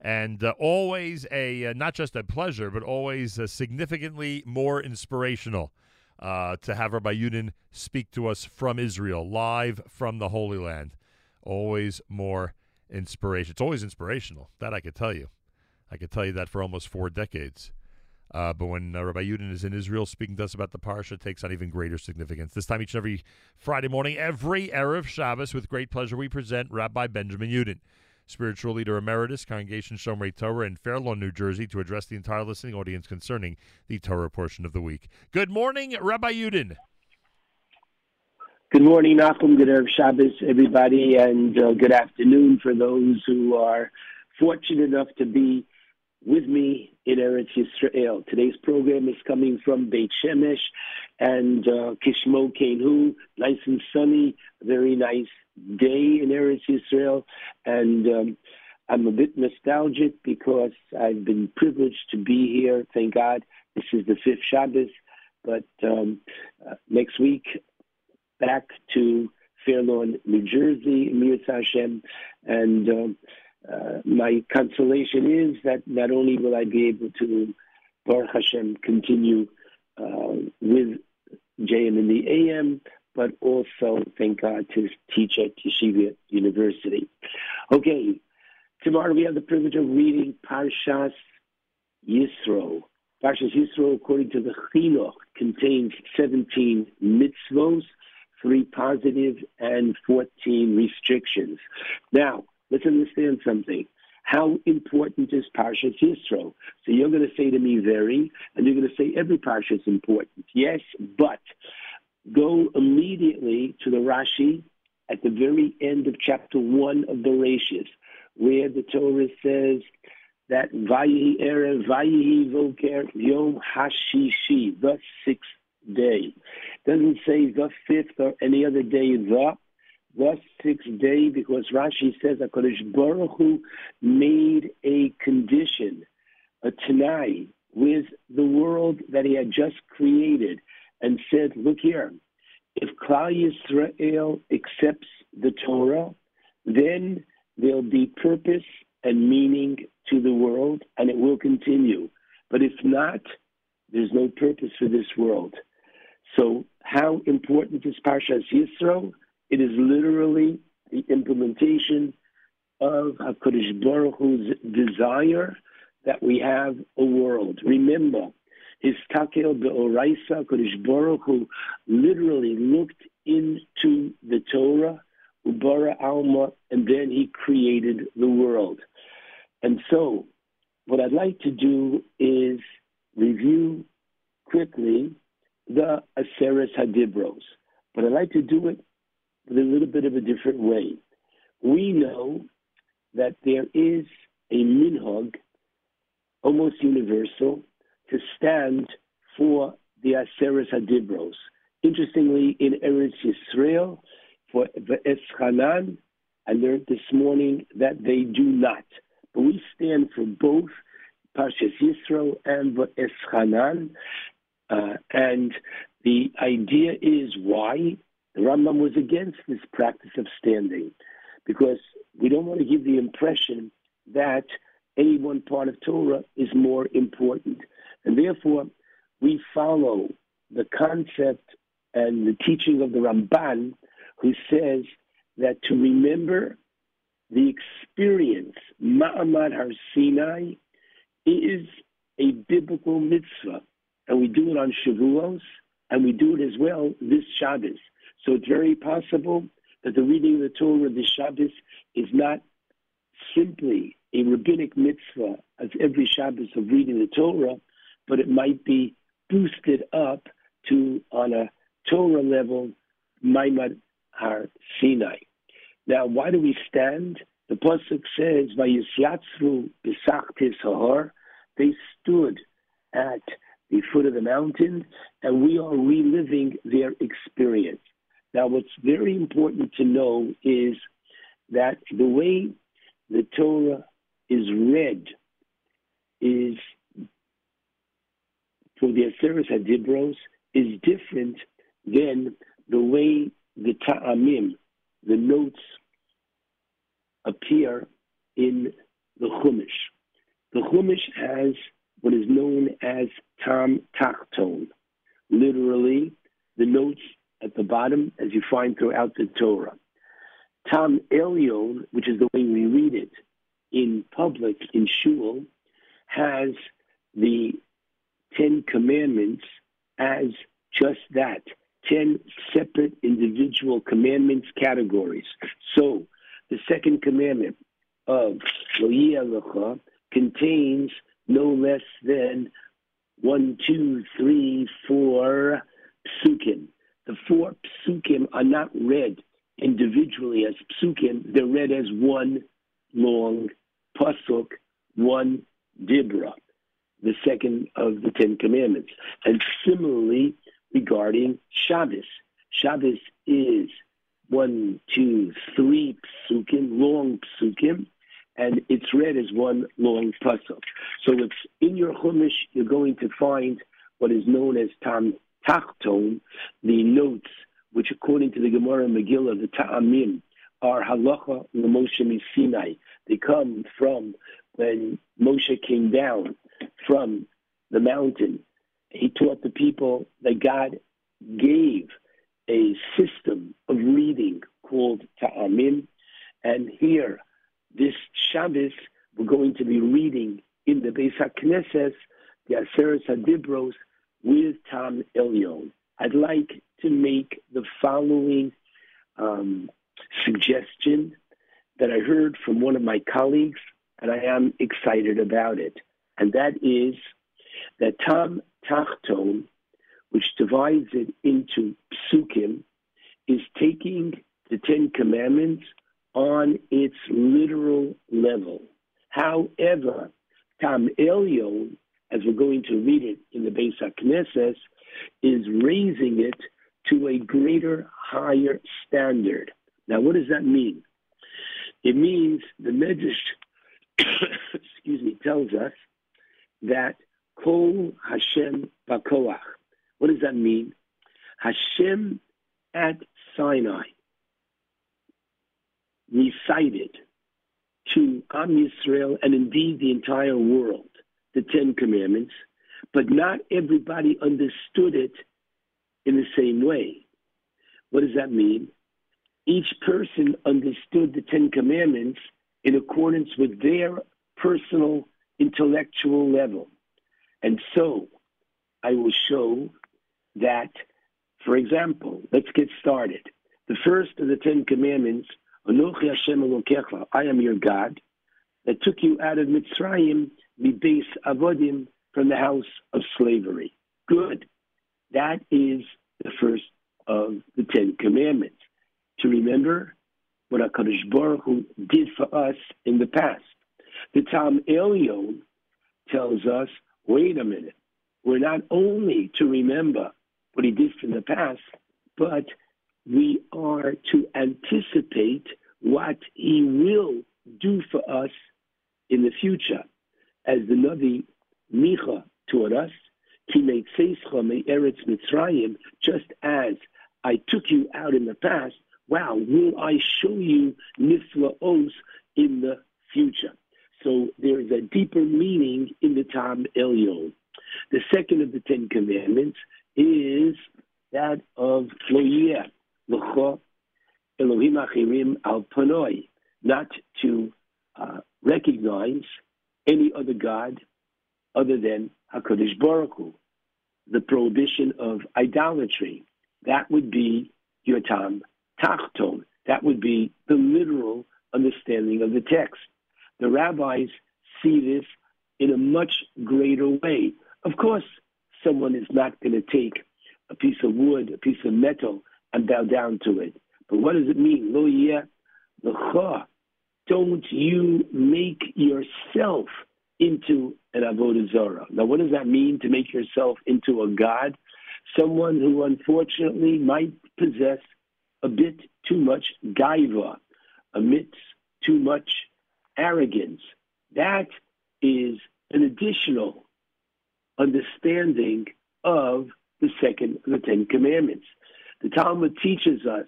And uh, always a, uh, not just a pleasure, but always uh, significantly more inspirational uh, to have Rabbi Yudin speak to us from Israel, live from the Holy Land. Always more inspiration. It's always inspirational. That I could tell you. I could tell you that for almost four decades. Uh, but when uh, Rabbi Yudin is in Israel speaking to us about the parsha, it takes on even greater significance. This time each and every Friday morning, every Erev Shabbos, with great pleasure, we present Rabbi Benjamin Yudin, spiritual leader emeritus, Congregation Shomrei Torah in Fair Lawn, New Jersey, to address the entire listening audience concerning the Torah portion of the week. Good morning, Rabbi Yudin. Good morning, Nachum. Good Erev Shabbos, everybody, and uh, good afternoon for those who are fortunate enough to be with me in Eretz Yisrael. Today's program is coming from Beit Shemesh and uh, Kishmo Kenhu. Nice and sunny, very nice day in Eretz Yisrael, and um, I'm a bit nostalgic because I've been privileged to be here. Thank God, this is the fifth Shabbos. But um, uh, next week, back to Fair Lawn, New Jersey, Mir Hashem, and um, uh, my consolation is that not only will I be able to, Baruch Hashem, continue uh, with JM in the AM, but also, thank God, to teach at Yeshiva University. Okay, tomorrow we have the privilege of reading Parshas Yisro. Parshas Yisro, according to the Chinuch, contains 17 mitzvos, three positive and 14 restrictions. Now, let's understand something. How important is Parshas Yisro? So you're going to say to me, very, and you're going to say every Parsha is important. Yes, but go immediately to the Rashi at the very end of chapter one of the Rashis, where the Torah says that Vayihi Erev, Vayihi Voker, Yom Hashishi, the sixth day. Doesn't say the fifth or any other day, the the sixth day, because Rashi says HaKadosh Baruch Hu made a condition, a Tanai, with the world that he had just created and said, look here, if Klal Yisrael accepts the Torah, then there'll be purpose and meaning to the world, and it will continue. But if not, there's no purpose for this world. So, how important is Parshas Yisro? It is literally the implementation of HaKadosh Baruch Hu's desire that we have a world. Remember, his takel be'oraisa, HaKadosh Baruch Hu literally looked into the Torah, Ubara Alma, and then he created the world. And so, what I'd like to do is review quickly the Aseres Hadibros, but I'd like to do it with a little bit of a different way. We know that there is a minhag, almost universal, to stand for the Aseres Hadibros. Interestingly, in Eretz Yisrael, for Eschanan, I learned this morning that they do not. But we stand for both Parshas Yisro and Eschanan. Uh, and the idea is why the Rambam was against this practice of standing, because we don't want to give the impression that any one part of Torah is more important. And therefore, we follow the concept and the teaching of the Ramban, who says that to remember the experience, Ma'amad Har Sinai, is a biblical mitzvah. And we do it on Shavuos, and we do it as well this Shabbos. So it's very possible that the reading of the Torah this Shabbos is not simply a rabbinic mitzvah as every Shabbos of reading the Torah, but it might be boosted up to on a Torah level, Ma'amad Har Sinai. Now, why do we stand? The pasuk says, "Vayisyatzru b'sachtis hahar." They stood at the foot of the mountain, and we are reliving their experience. Now, what's very important to know is that the way the Torah is read is for the Aseret Hadibros is different than the way the Ta'amim, the notes, appear in the Chumash. The Chumash has what is known as Tam Tachton, literally the notes at the bottom as you find throughout the Torah. Tam Elyon, which is the way we read it in public in shul, has the Ten Commandments as just that 10 separate individual commandments categories. So the second commandment of Lo contains no less than one, two, three, four psukim. The four psukim are not read individually as psukim, they're read as one long pasuk, one dibra, the second of the Ten Commandments. And similarly, regarding Shabbos, Shabbos is one, two, three psukim, long psukim, and it's read as one long pasuk. So it's in your chumash, you're going to find what is known as tam tachton, the notes, which according to the Gemara Megillah, the ta'amim, are halacha Moshe Sinai. They come from when Moshe came down from the mountain. He taught the people that God gave a system of reading called ta'amim. And here, this Shabbos, we're going to be reading in the Beis HaKnesses, the Aseret HaDibros, with Tam Elyon. I'd like to make the following um, suggestion that I heard from one of my colleagues, and I am excited about it. And that is that Tam Tachton, which divides it into psukim, is taking the Ten Commandments on its literal level. However, Tam Elyon, as we're going to read it in the Beis HaKnesses, is raising it to a greater, higher standard. Now, what does that mean? It means the Medrash, excuse me, tells us that Kol Hashem Bakoach. What does that mean? Hashem at Sinai recited to Am Yisrael and indeed the entire world the Ten Commandments, but not everybody understood it in the same way. What does that mean? Each person understood the Ten Commandments in accordance with their personal intellectual level. And so I will show that, for example, let's get started. The first of the Ten Commandments, I am your God, that took you out of Mitzrayim, the beis avodim, from the house of slavery. Good. That is the first of the Ten Commandments. To remember what HaKadosh Baruch Hu did for us in the past. The Tam Elyon tells us, wait a minute, we're not only to remember what he did from the past, but we are to anticipate what he will do for us in the future. As the Navi Micha taught us, Mitzrayim, just as I took you out in the past, wow, will I show you niflaos in the future? So there is a deeper meaning in the Tam Elyon. The second of the Ten Commandments is that of Lo Yeh, L'cho Elohim Achirim Al Panoi, not to uh, recognize any other God other than HaKadosh Baruch Hu. The prohibition of idolatry, that would be your Tam Tachton. That would be the literal understanding of the text. The rabbis see this in a much greater way. Of course, someone is not going to take a piece of wood, a piece of metal, and bow down to it. But what does it mean? Lo yeh. Don't you make yourself into an avodah zarah. Now, what does that mean to make yourself into a god? Someone who unfortunately might possess a bit too much gaiva, amidst too much arrogance. That is an additional understanding of the second of the Ten Commandments. The Talmud teaches us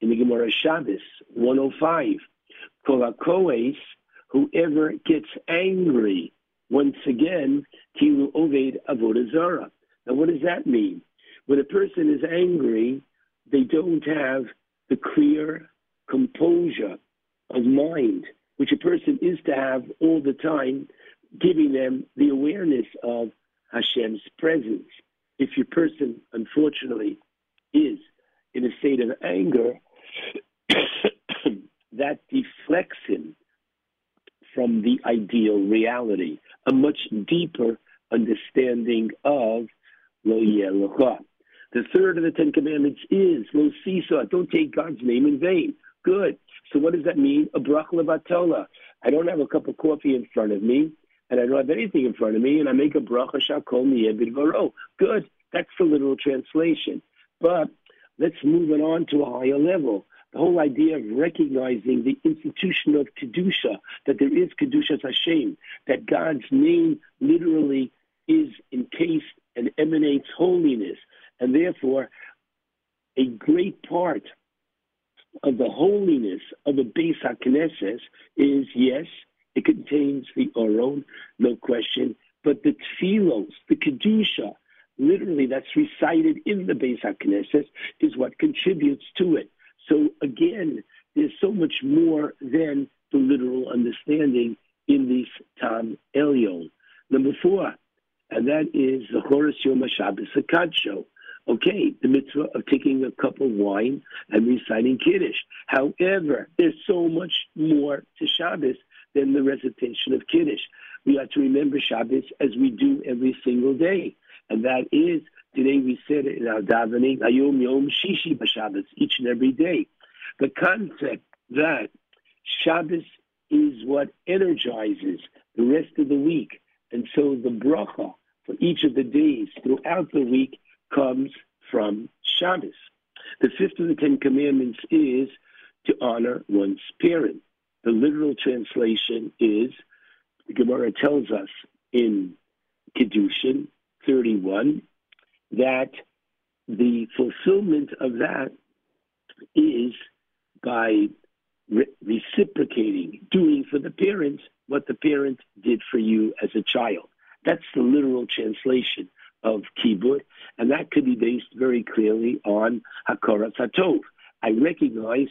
in the Gemara Shabbos 105, Kolakoes, whoever gets angry, once again, Kilu Oved Avodah Zarah. Now, what does that mean? When a person is angry, they don't have the clear composure of mind, which a person is to have all the time, giving them the awareness of Hashem's presence. If your person, unfortunately, is in a state of anger, that deflects him from the ideal reality, a much deeper understanding of Lo Yeh L'cha. The third of the Ten Commandments is Lo Sisa, don't take God's name in vain. Good. So what does that mean? A brach levatola. I don't have a cup of coffee in front of me, and I don't have anything in front of me, and I make a bracha shakol varo. Good. That's the literal translation. But let's move it on to a higher level. The whole idea of recognizing the institution of Kedusha, that there is Kedusha Hashem, that God's name literally is encased and emanates holiness, and therefore a great part of the holiness of a Beis HaKnesses is, yes, it contains the Aron, no question, but the Tfilos, the Kedusha, literally that's recited in the Beis HaKnesses, is what contributes to it. So again, there's so much more than the literal understanding in this Tam Elyon. Number four, and that is the Horus Yom HaShabbos HaKadsho. Okay, the mitzvah of taking a cup of wine and reciting Kiddush. However, there's so much more to Shabbos than the recitation of Kiddush. We are to remember Shabbos as we do every single day. And that is, today we said in our davening, Ayom Yom Shishi B'Shabbos, each and every day. The concept that Shabbos is what energizes the rest of the week. And so the bracha for each of the days throughout the week comes from Shabbos. The fifth of the Ten Commandments is to honor one's parent. The literal translation is, the Gemara tells us in Kedushin 31 that the fulfillment of that is by re- reciprocating, doing for the parent what the parent did for you as a child. That's the literal translation of kibbud, and that could be based very clearly on hakarat hatov. I recognize,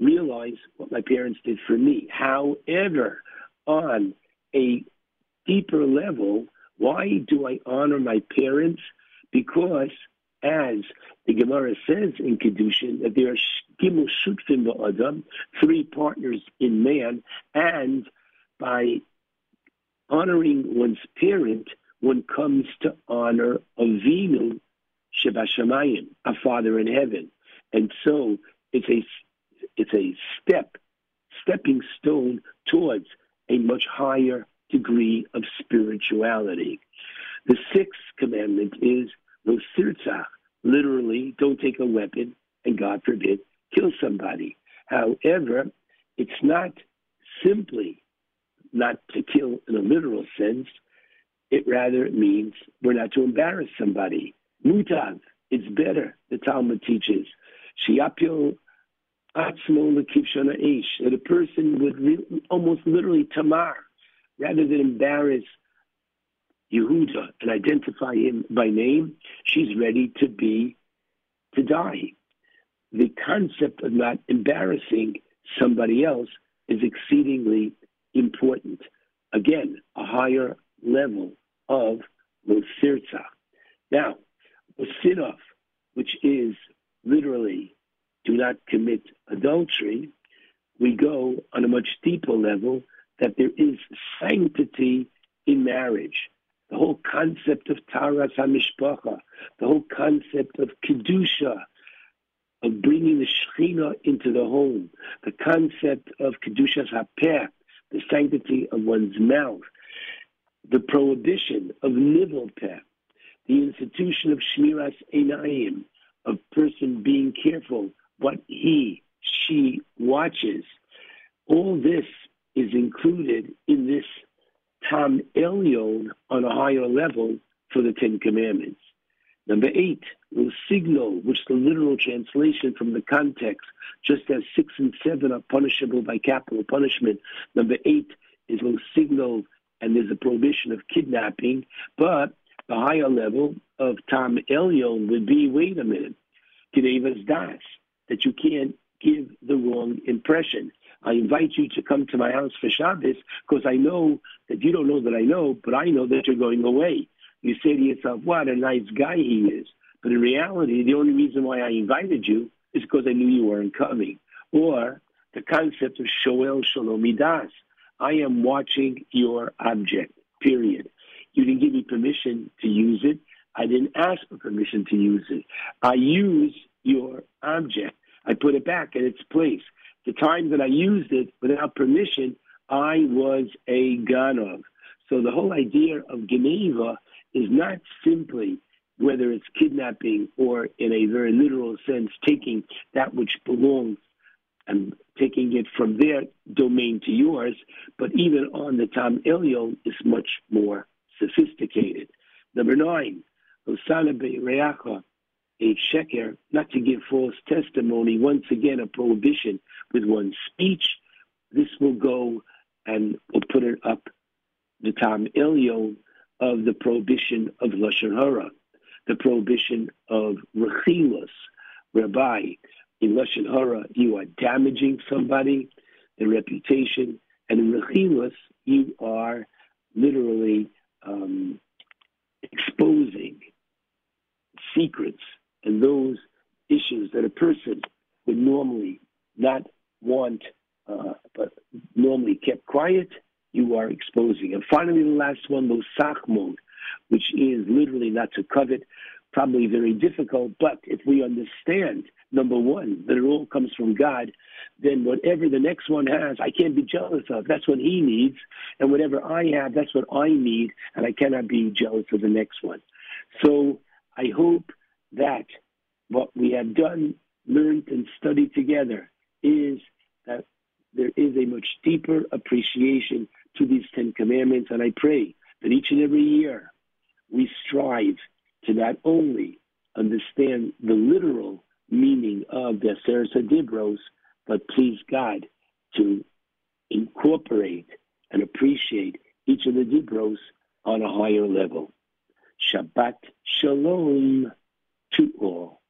realize what my parents did for me. However, on a deeper level, why do I honor my parents? Because, as the Gemara says in Kedushin, that there are shutfim ba'adam, three partners in man, and by honoring one's parent, one comes to honor Avinu Shebashamayim, a father in heaven. And so it's a it's a step, stepping stone towards a much higher degree of spirituality. The sixth commandment is no sirtzach, literally, don't take a weapon and God forbid, kill somebody. However, it's not simply not to kill in a literal sense. It rather means we're not to embarrass somebody. Mutav, it's better, the Talmud teaches. Shiapil atzmo lekivshana ish, that a person would re- almost literally tamar, rather than embarrass Yehuda and identify him by name, she's ready to be to die. The concept of not embarrassing somebody else is exceedingly important. Again, a higher level of Losirza. Now, Losirov, which is literally do not commit adultery, we go on a much deeper level that there is sanctity in marriage. The whole concept of Taharas HaMishpacha, the whole concept of Kedusha, of bringing the Shekhinah into the home, the concept of Kedushas HaPeh, the sanctity of one's mouth, the prohibition of Nivel Peh, the institution of Shmiras Einayim, of person being careful what he, she watches. All this is included in this Tam Elyon on a higher level for the Ten Commandments. Number eight, will signal, which the literal translation from the context, just as six and seven are punishable by capital punishment, number eight is will signal, and there's a prohibition of kidnapping, but the higher level of Tam Elyon would be, wait a minute, Kedevas Das, that you can't give the wrong impression. I invite you to come to my house for Shabbos because I know that you don't know that I know, but I know that you're going away. You say to yourself, what a nice guy he is. But in reality, the only reason why I invited you is because I knew you weren't coming. Or the concept of Shoel Shalomidas. I am watching your object, period. You didn't give me permission to use it. I didn't ask for permission to use it. I use your object. I put it back in its place. The time that I used it without permission, I was a ganov. So the whole idea of Geneivah is not simply whether it's kidnapping or in a very literal sense taking that which belongs and taking it from their domain to yours, but even on the Tam Elyon is much more sophisticated. Number nine, Osana Reacha, a sheker, not to give false testimony, once again a prohibition with one's speech. This will go and will put it up the Tam Elyon of the prohibition of Lashon Hara, the prohibition of Rechilos, whereby in Lashon Hara you are damaging somebody, their reputation, and in Rechilos you are literally um, exposing secrets and those issues that a person would normally not want, uh, but normally kept quiet, you are exposing. And finally, the last one, Losach mode, which is literally not to covet, probably very difficult. But if we understand, number one, that it all comes from God, then whatever the next one has, I can't be jealous of. That's what he needs. And whatever I have, that's what I need. And I cannot be jealous of the next one. So I hope that what we have done, learned, and studied together is that there is a much deeper appreciation to these Ten Commandments. And I pray that each and every year we strive to not only understand the literal meaning of the Aseret Dibros, but please God to incorporate and appreciate each of the Dibros on a higher level. Shabbat Shalom to all.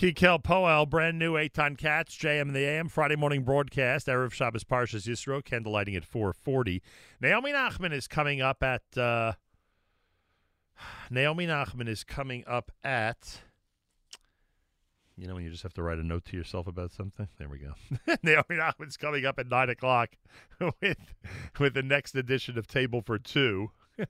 Kikel Poel, brand new Eitan Katz, JM in the AM, Friday morning broadcast, Erev Shabbos Parshas Yisro, candlelighting at 440. Naomi Nachman is coming up at, uh, Naomi Nachman is coming up at, you know when you just have to write a note to yourself about something? There we go. Naomi Nachman's coming up at 9 o'clock with, with the next edition of Table for Two.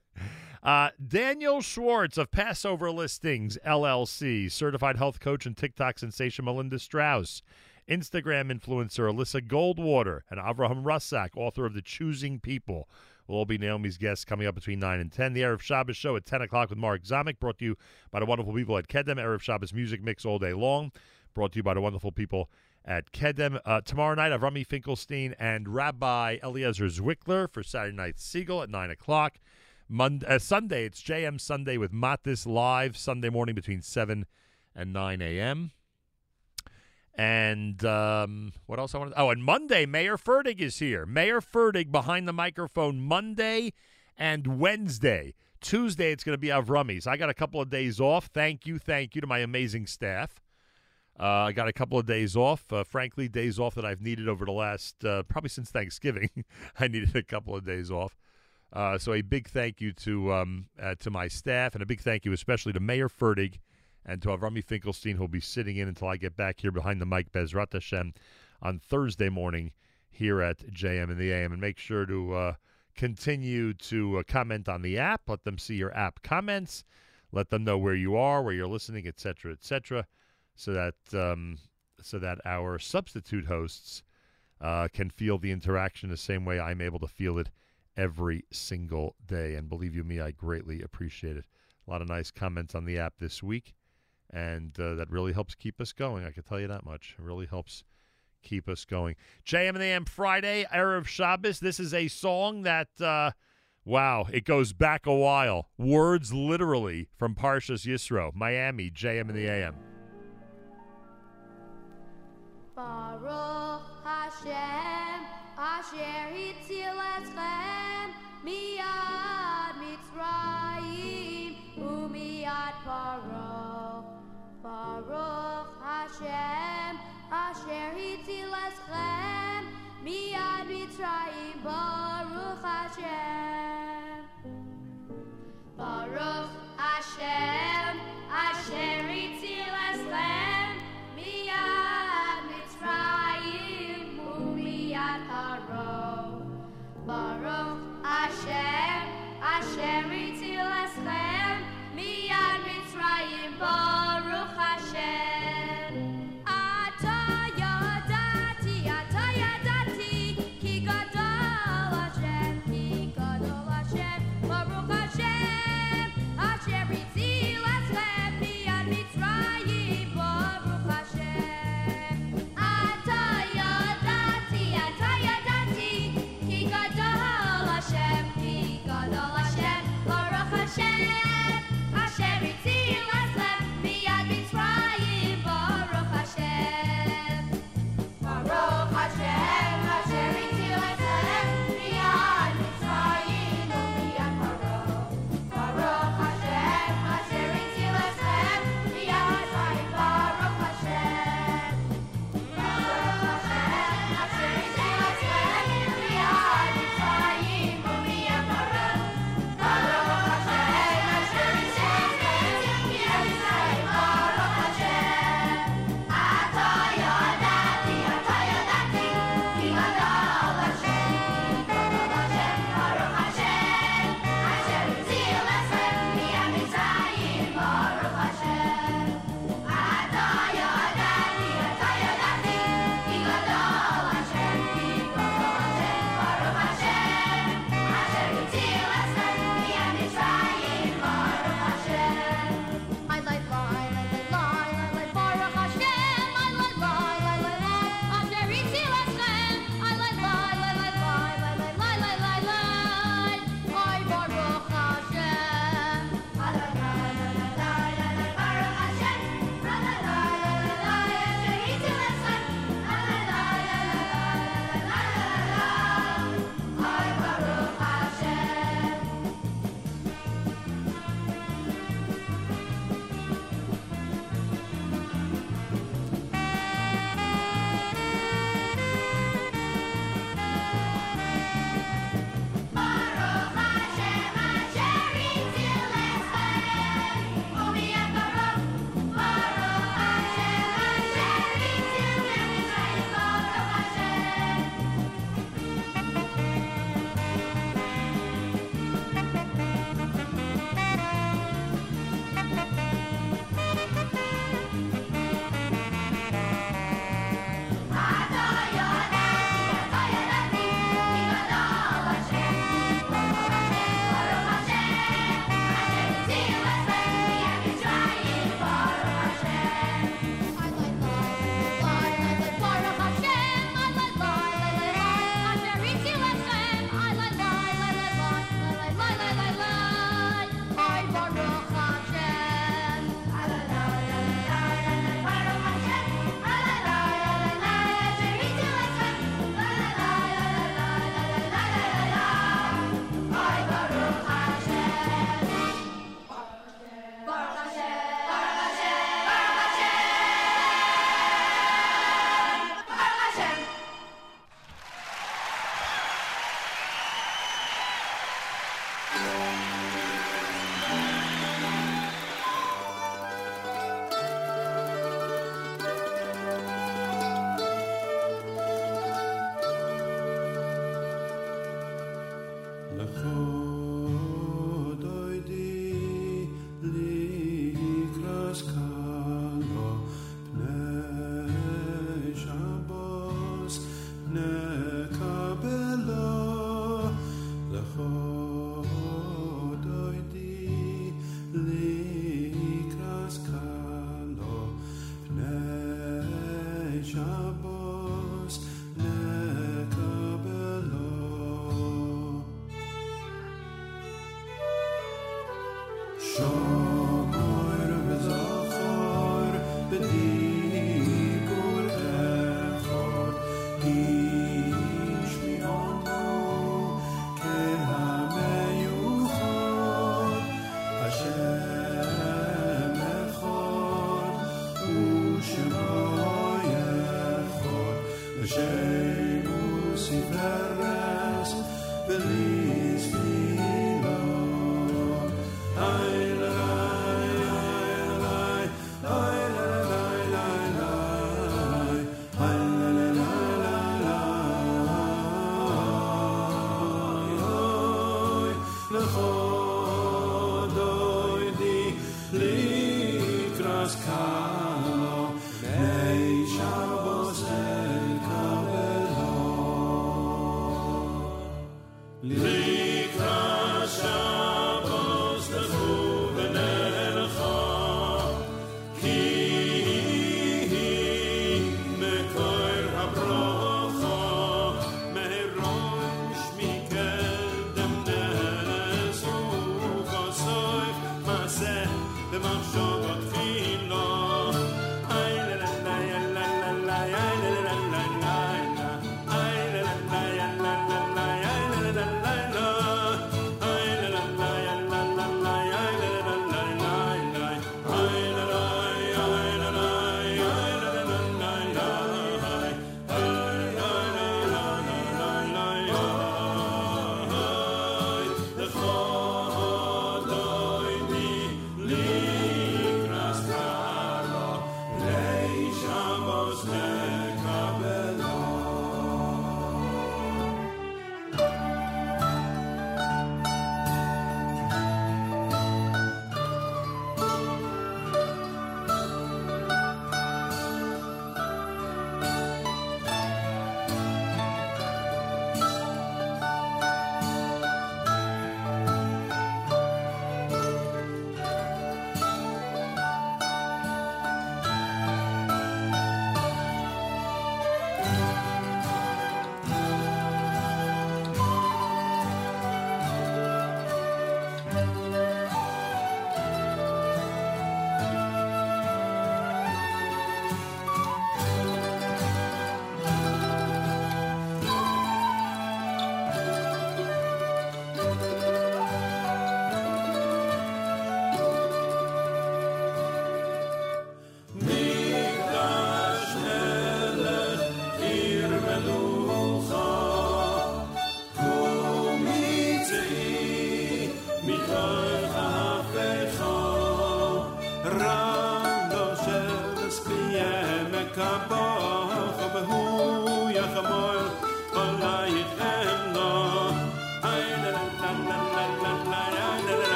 Uh, Daniel Schwartz of Passover Listings LLC, certified health coach and TikTok sensation Melinda Strauss, Instagram influencer Alyssa Goldwater, and Avraham Russak, author of The Choosing People, will all be Naomi's guests coming up between 9 and 10. The Erev Shabbos show at 10 o'clock with Mark Zamek, brought to you by the wonderful people at Kedem. Erev Shabbos music mix all day long, brought to you by the wonderful people at Kedem. Uh, tomorrow night, Avrami Finkelstein and Rabbi Eliezer Zwickler for Saturday Night Segal at 9 o'clock. Monday, uh, Sunday, it's JM Sunday with Matis live Sunday morning between 7 and 9 a.m. And um, what else I want to? Oh, and Monday, Meir Fertig is here. Meir Fertig behind the microphone Monday and Wednesday. Tuesday, it's going to be Avrami's. I got a couple of days off. Thank you, thank you to my amazing staff. Uh, I got a couple of days off. Uh, frankly, days off that I've needed over the last uh, probably since Thanksgiving. I needed a couple of days off. Uh, so a big thank you to um, uh, to my staff, and a big thank you especially to Meir Fertig and to Avrami Finkelstein, who'll be sitting in until I get back here behind the mic, Bezrat Hashem, on Thursday morning here at JM in the AM. And make sure to uh, continue to uh, comment on the app. Let them see your app comments. Let them know where you are, where you're listening, etc., etc., so that um, so that our substitute hosts uh, can feel the interaction the same way I'm able to feel it every single day. And believe you me, I greatly appreciate it. A lot of nice comments on the app this week, and uh, that really helps keep us going. I can tell you that much. It really helps keep us going. JM in the AM Friday, Erev Shabbos. This is a song that, uh, wow, it goes back a while. Words literally from Parshas Yisro, Miami, JM in the AM. Baruch Hashem, Asher Hitzil Eschem, Miyad Mitzrayim, Umiyad Paro. Baruch Hashem, Asher Hitzil Eschem, Miyad Mitzrayim, Baruch Hashem. Baruch Hashem,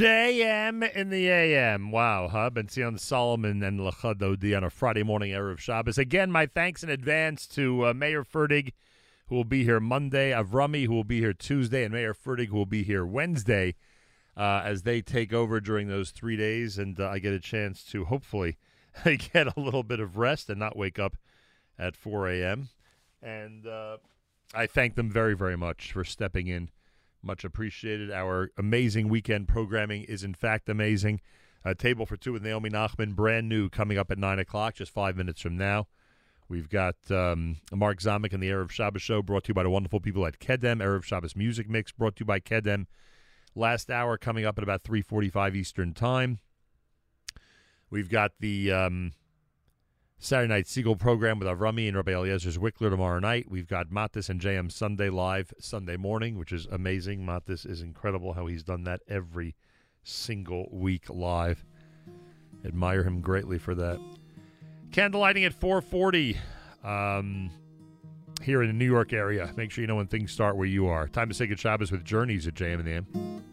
JM in the AM. Wow, Hub huh? Benzion Solomon and Lacha Dodi on a Friday morning Erev Shabbos. Again, my thanks in advance to uh, Meir Fertig, who will be here Monday, Avrami, who will be here Tuesday, and Meir Fertig, who will be here Wednesday uh, as they take over during those three days. And uh, I get a chance to hopefully get a little bit of rest and not wake up at 4 a.m. And uh, I thank them very, very much for stepping in. Much appreciated. Our amazing weekend programming is, in fact, amazing. A table for two with Naomi Nachman, brand new, coming up at 9 o'clock, just five minutes from now. We've got um, Mark Zamek and the Erev Shabbos show brought to you by the wonderful people at Kedem. Erev Shabbos music mix brought to you by Kedem. Last hour coming up at about 3.45 Eastern Time. We've got the um, Saturday Night Segal program with Avrami and Rabbi Eliezer Zwickler tomorrow night. We've got Matis and JM Sunday live Sunday morning, which is amazing. Matis is incredible how he's done that every single week live. Admire him greatly for that. Candlelighting at 440 um, here in the New York area. Make sure you know when things start where you are. Time to say good Shabbos with Journeys at JM and the.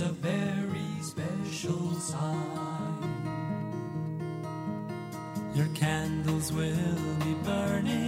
It's a very special sign. Your candles will be burning,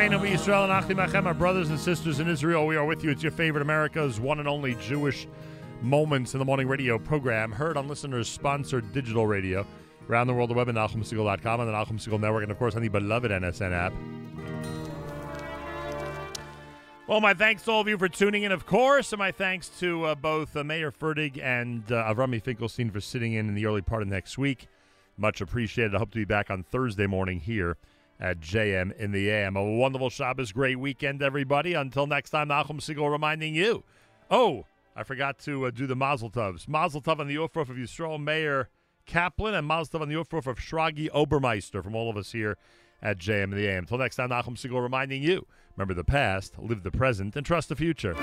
and our brothers and sisters in Israel, we are with you. It's your favorite America's one and only Jewish Moments in the Morning radio program, heard on listeners sponsored digital radio around the world, the web at NachumSegal.com and the Nachum Segal Network, and of course on the beloved NSN app. Well, my thanks to all of you for tuning in, of course, and my thanks to uh, both uh, Meir Fertig and uh, Avrami Finkelstein for sitting in in the early part of next week. Much appreciated. I hope to be back on Thursday morning here at JM in the AM. A wonderful Shabbos, great weekend, everybody. Until next time, Nachum Segal reminding you. Oh, I forgot to uh, do the Mazel Tovs. Mazel Tov on the Ufruf of Yisrael Meir Kaplan, and Mazel Tov on the Ufruf of Shragi Obermeister from all of us here at JM in the AM. Until next time, Nachum Segal reminding you, remember the past, live the present, and trust the future.